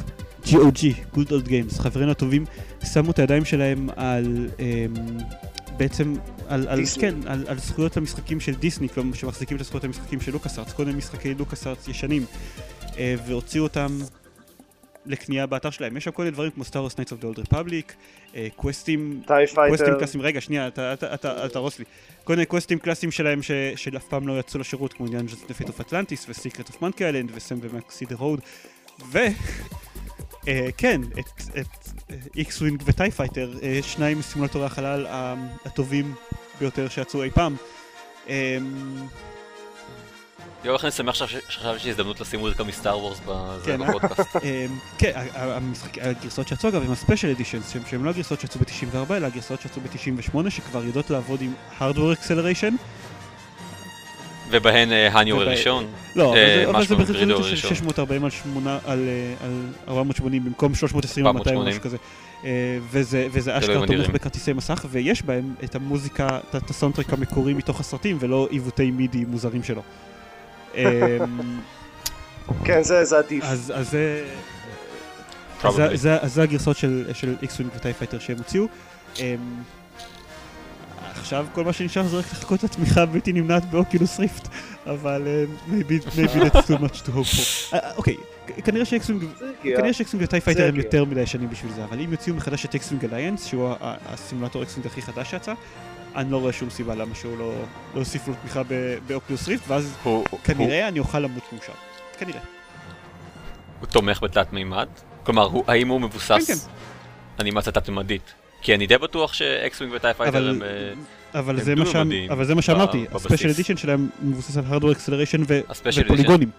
GOG, Good Old Games, חברינו הטובים, שמו את הידיים שלהם על, אמ, בעצם, על, על. כן, על, על זכויות המשחקים של דיסני, כלומר שמחזיקים את הזכויות המשחקים של לוקאס ארץ, קודם משחקי לוקאס ארץ ישנים, אה, והוציאו אותם לקנייה באתר שלהם. יש שם כל מיני דברים כמו סטאר Knights of the Old Republic, קווסטים טי קווסטים פייטר. קלאסיים, רגע, שנייה, אתה- אתה- אתה- אל תהרוס לי. כל מיני קווסטים קלאסיים שלהם ש- של אף פעם לא יצאו לשירות, כמו עניין של פייט אוף אטלנטיס וסיקרט אוף מנקי איילנד וסם ומקסי דה רוד. ו... אה, כן, את X-Wing ו-TIE Fighter, אה, שניים מסימולטורי החלל הטובים ביותר שיצאו אי פעם. אה, יואו, איך אני שמח שעכשיו- יש לי הזדמנות לשים מוזיקה מ-Star Wars כן, אה? בפודקאסט. אה, כן, הגרסאות שיצאו אגב הם ה-special editions, שהן לא הגרסאות שיצאו ב-94 אלא הגרסאות שיצאו ב-98 שכבר יודעות לעבוד עם Hardware Acceleration. ובהן אה, ה New וב- הראשון. לא, אבל אה, זה- ברזולוציה של ראשון. 640 על 8 על אה, על 480 במקום 320 על 200 או 480. משהו כזה. אה, וזה אשכרה תומך. בכרטיסי מסך ויש בהם את המוזיקה, את הסאונדטרק המקורי מתוך הסרטים ולא עיוותי מידי מוזרים שלו. אה, כן, זה זה עדיף. אז זה... אז זה- הגרסאות של של X-Wing ו TIE Fighter שהם הוציאו. אמ, עכשיו כל מה שנשאר זה רק לחכות לתמיכה הבלתי נמנעת ב Oculus Rift, אבל אה, maybe maybe that's too much to hope for. אה, אוקיי, כ- כנראה ש X-Wing זה הגיע. כנראה ש X-Wing ו TIE Fighter הם. יותר מדי שנים בשביל זה, אבל אם יוציאו מחדש את X-Wing Alliance, שהוא הסימולטור X-Wing הכי חדש שיצא, אני לא רואה שום סיבה למה שהוא לא לא יוסיף לו תמיכה ב- ב Oculus Rift, ואז הוא, הוא, כנראה אני אוכל למות מאושר. כנראה. הוא תומך בתלת מימד? כלומר, הוא, האם הוא מבוסס כן, אנימציה תלת-ממדית? כי אני די בטוח ש X-Wing ו TIE Fighter הם... אה, אבל זה דו-ממדיים אבל זה מה שאמרתי. ה special edition שלהם מבוסס על hardware acceleration ופוליגונים.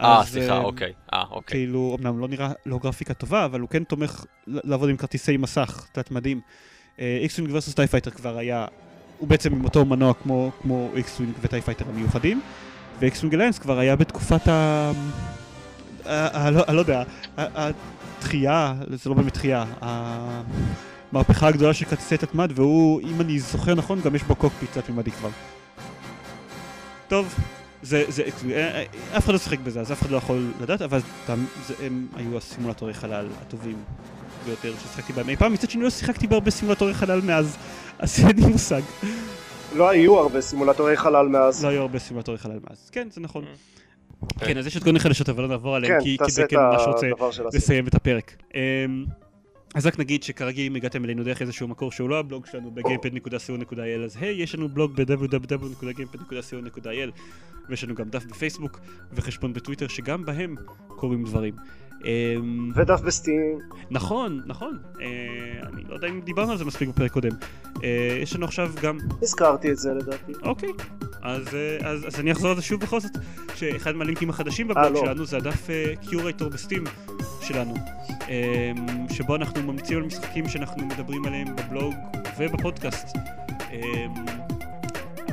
אה, סליחה, אה, אוקיי. אה, אוקיי. כאילו, אמנם לא נראה לא גרפיקה טובה, אבל הוא כן תומך לעבוד עם כרטיסי מסך, תלת-מדיים. X-Wing Versus TIE Fighter כבר היה, הוא בעצם עם אותו מנוע כמו, כמו X-Wing ו TIE Fighter המיוחדים, ו X-Wing Alliance כבר היה בתקופת ה... לא- אני לא יודע, התחייה, זה לא באמת תחייה, המהפכה הגדולה של כרטיסי תלת-מד, והוא, אם אני זוכר נכון, גם יש בו cockpit תלת-ממדי כבר. טוב, זה, זה, אה, אה, אף אחד לא שיחק בזה, אז אף אחד לא יכול לדעת, אבל הם היו הסימולטורי חלל הטובים ביותר ששיחקתי בהם אי פעם. מצד שני לא שיחקתי בהרבה סימולטורי חלל מאז, אז אין לי מושג. לא היו הרבה סימולטורי חלל מאז. לא היו הרבה סימולטורי חלל מאז. כן, זה נכון. כן. כן, אז יש עוד מיני חדשות, אבל לא נעבור עליהם, כן, כי כי תעשה את בקן ממש רוצה הדבר של הסרט. לסיים את הפרק. אמ, אז רק נגיד שכרגיל אם הגעתם אלינו דרך איזשהו מקור שהוא לא הבלוג שלנו ב-gamepad.co.il אז היי, יש לנו בלוג ב-www.gamepad.co.il ויש לנו גם דף בפייסבוק וחשבון בטוויטר שגם בהם קורים דברים. אמ, ודף בסטים. נכון, נכון, אה, אני לא יודע אם דיברנו על זה מספיק בפרק קודם. אה, יש לנו עכשיו גם הזכרתי את זה לדעתי. אוקיי, אז, אה, אז, אז אני אחזור על זה שוב בכל זאת, שאחד מהלינקים החדשים בבלוג לא. שלנו זה הדף קיורייטור בסטים שלנו, אה, שבו אנחנו ממליצים על משחקים שאנחנו מדברים עליהם בבלוג ובפודקאסט. אה,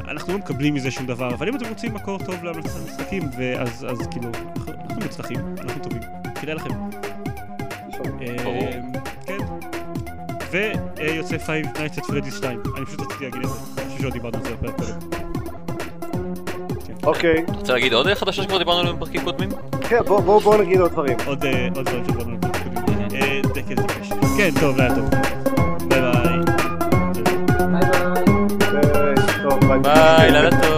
אנחנו לא מקבלים מזה שום דבר, אבל אם אתם רוצים מקור טוב להמלצת משחקים, ואז אז כאילו, אנחנו מוצלחים, אנחנו טובים, כדאי לכם. אה. כן. ויוצא Five Nights at Freddy's 2, אני פשוט רציתי להגיד את זה, אני חושב שלא דיברנו על זה בפרק קודם. אוקיי, אתה רוצה להגיד עוד חדשות שכבר דיברנו עליהן בפרקים קודמים? כן, בוא- בוא בוא נגיד עוד דברים. עוד אה, עוד דברים שדיברנו עליהם בפרק קודם. אה, דקל זה קש. כן, טוב, לילה טוב. ביי ביי. ביי ביי. ביי, לילה טוב.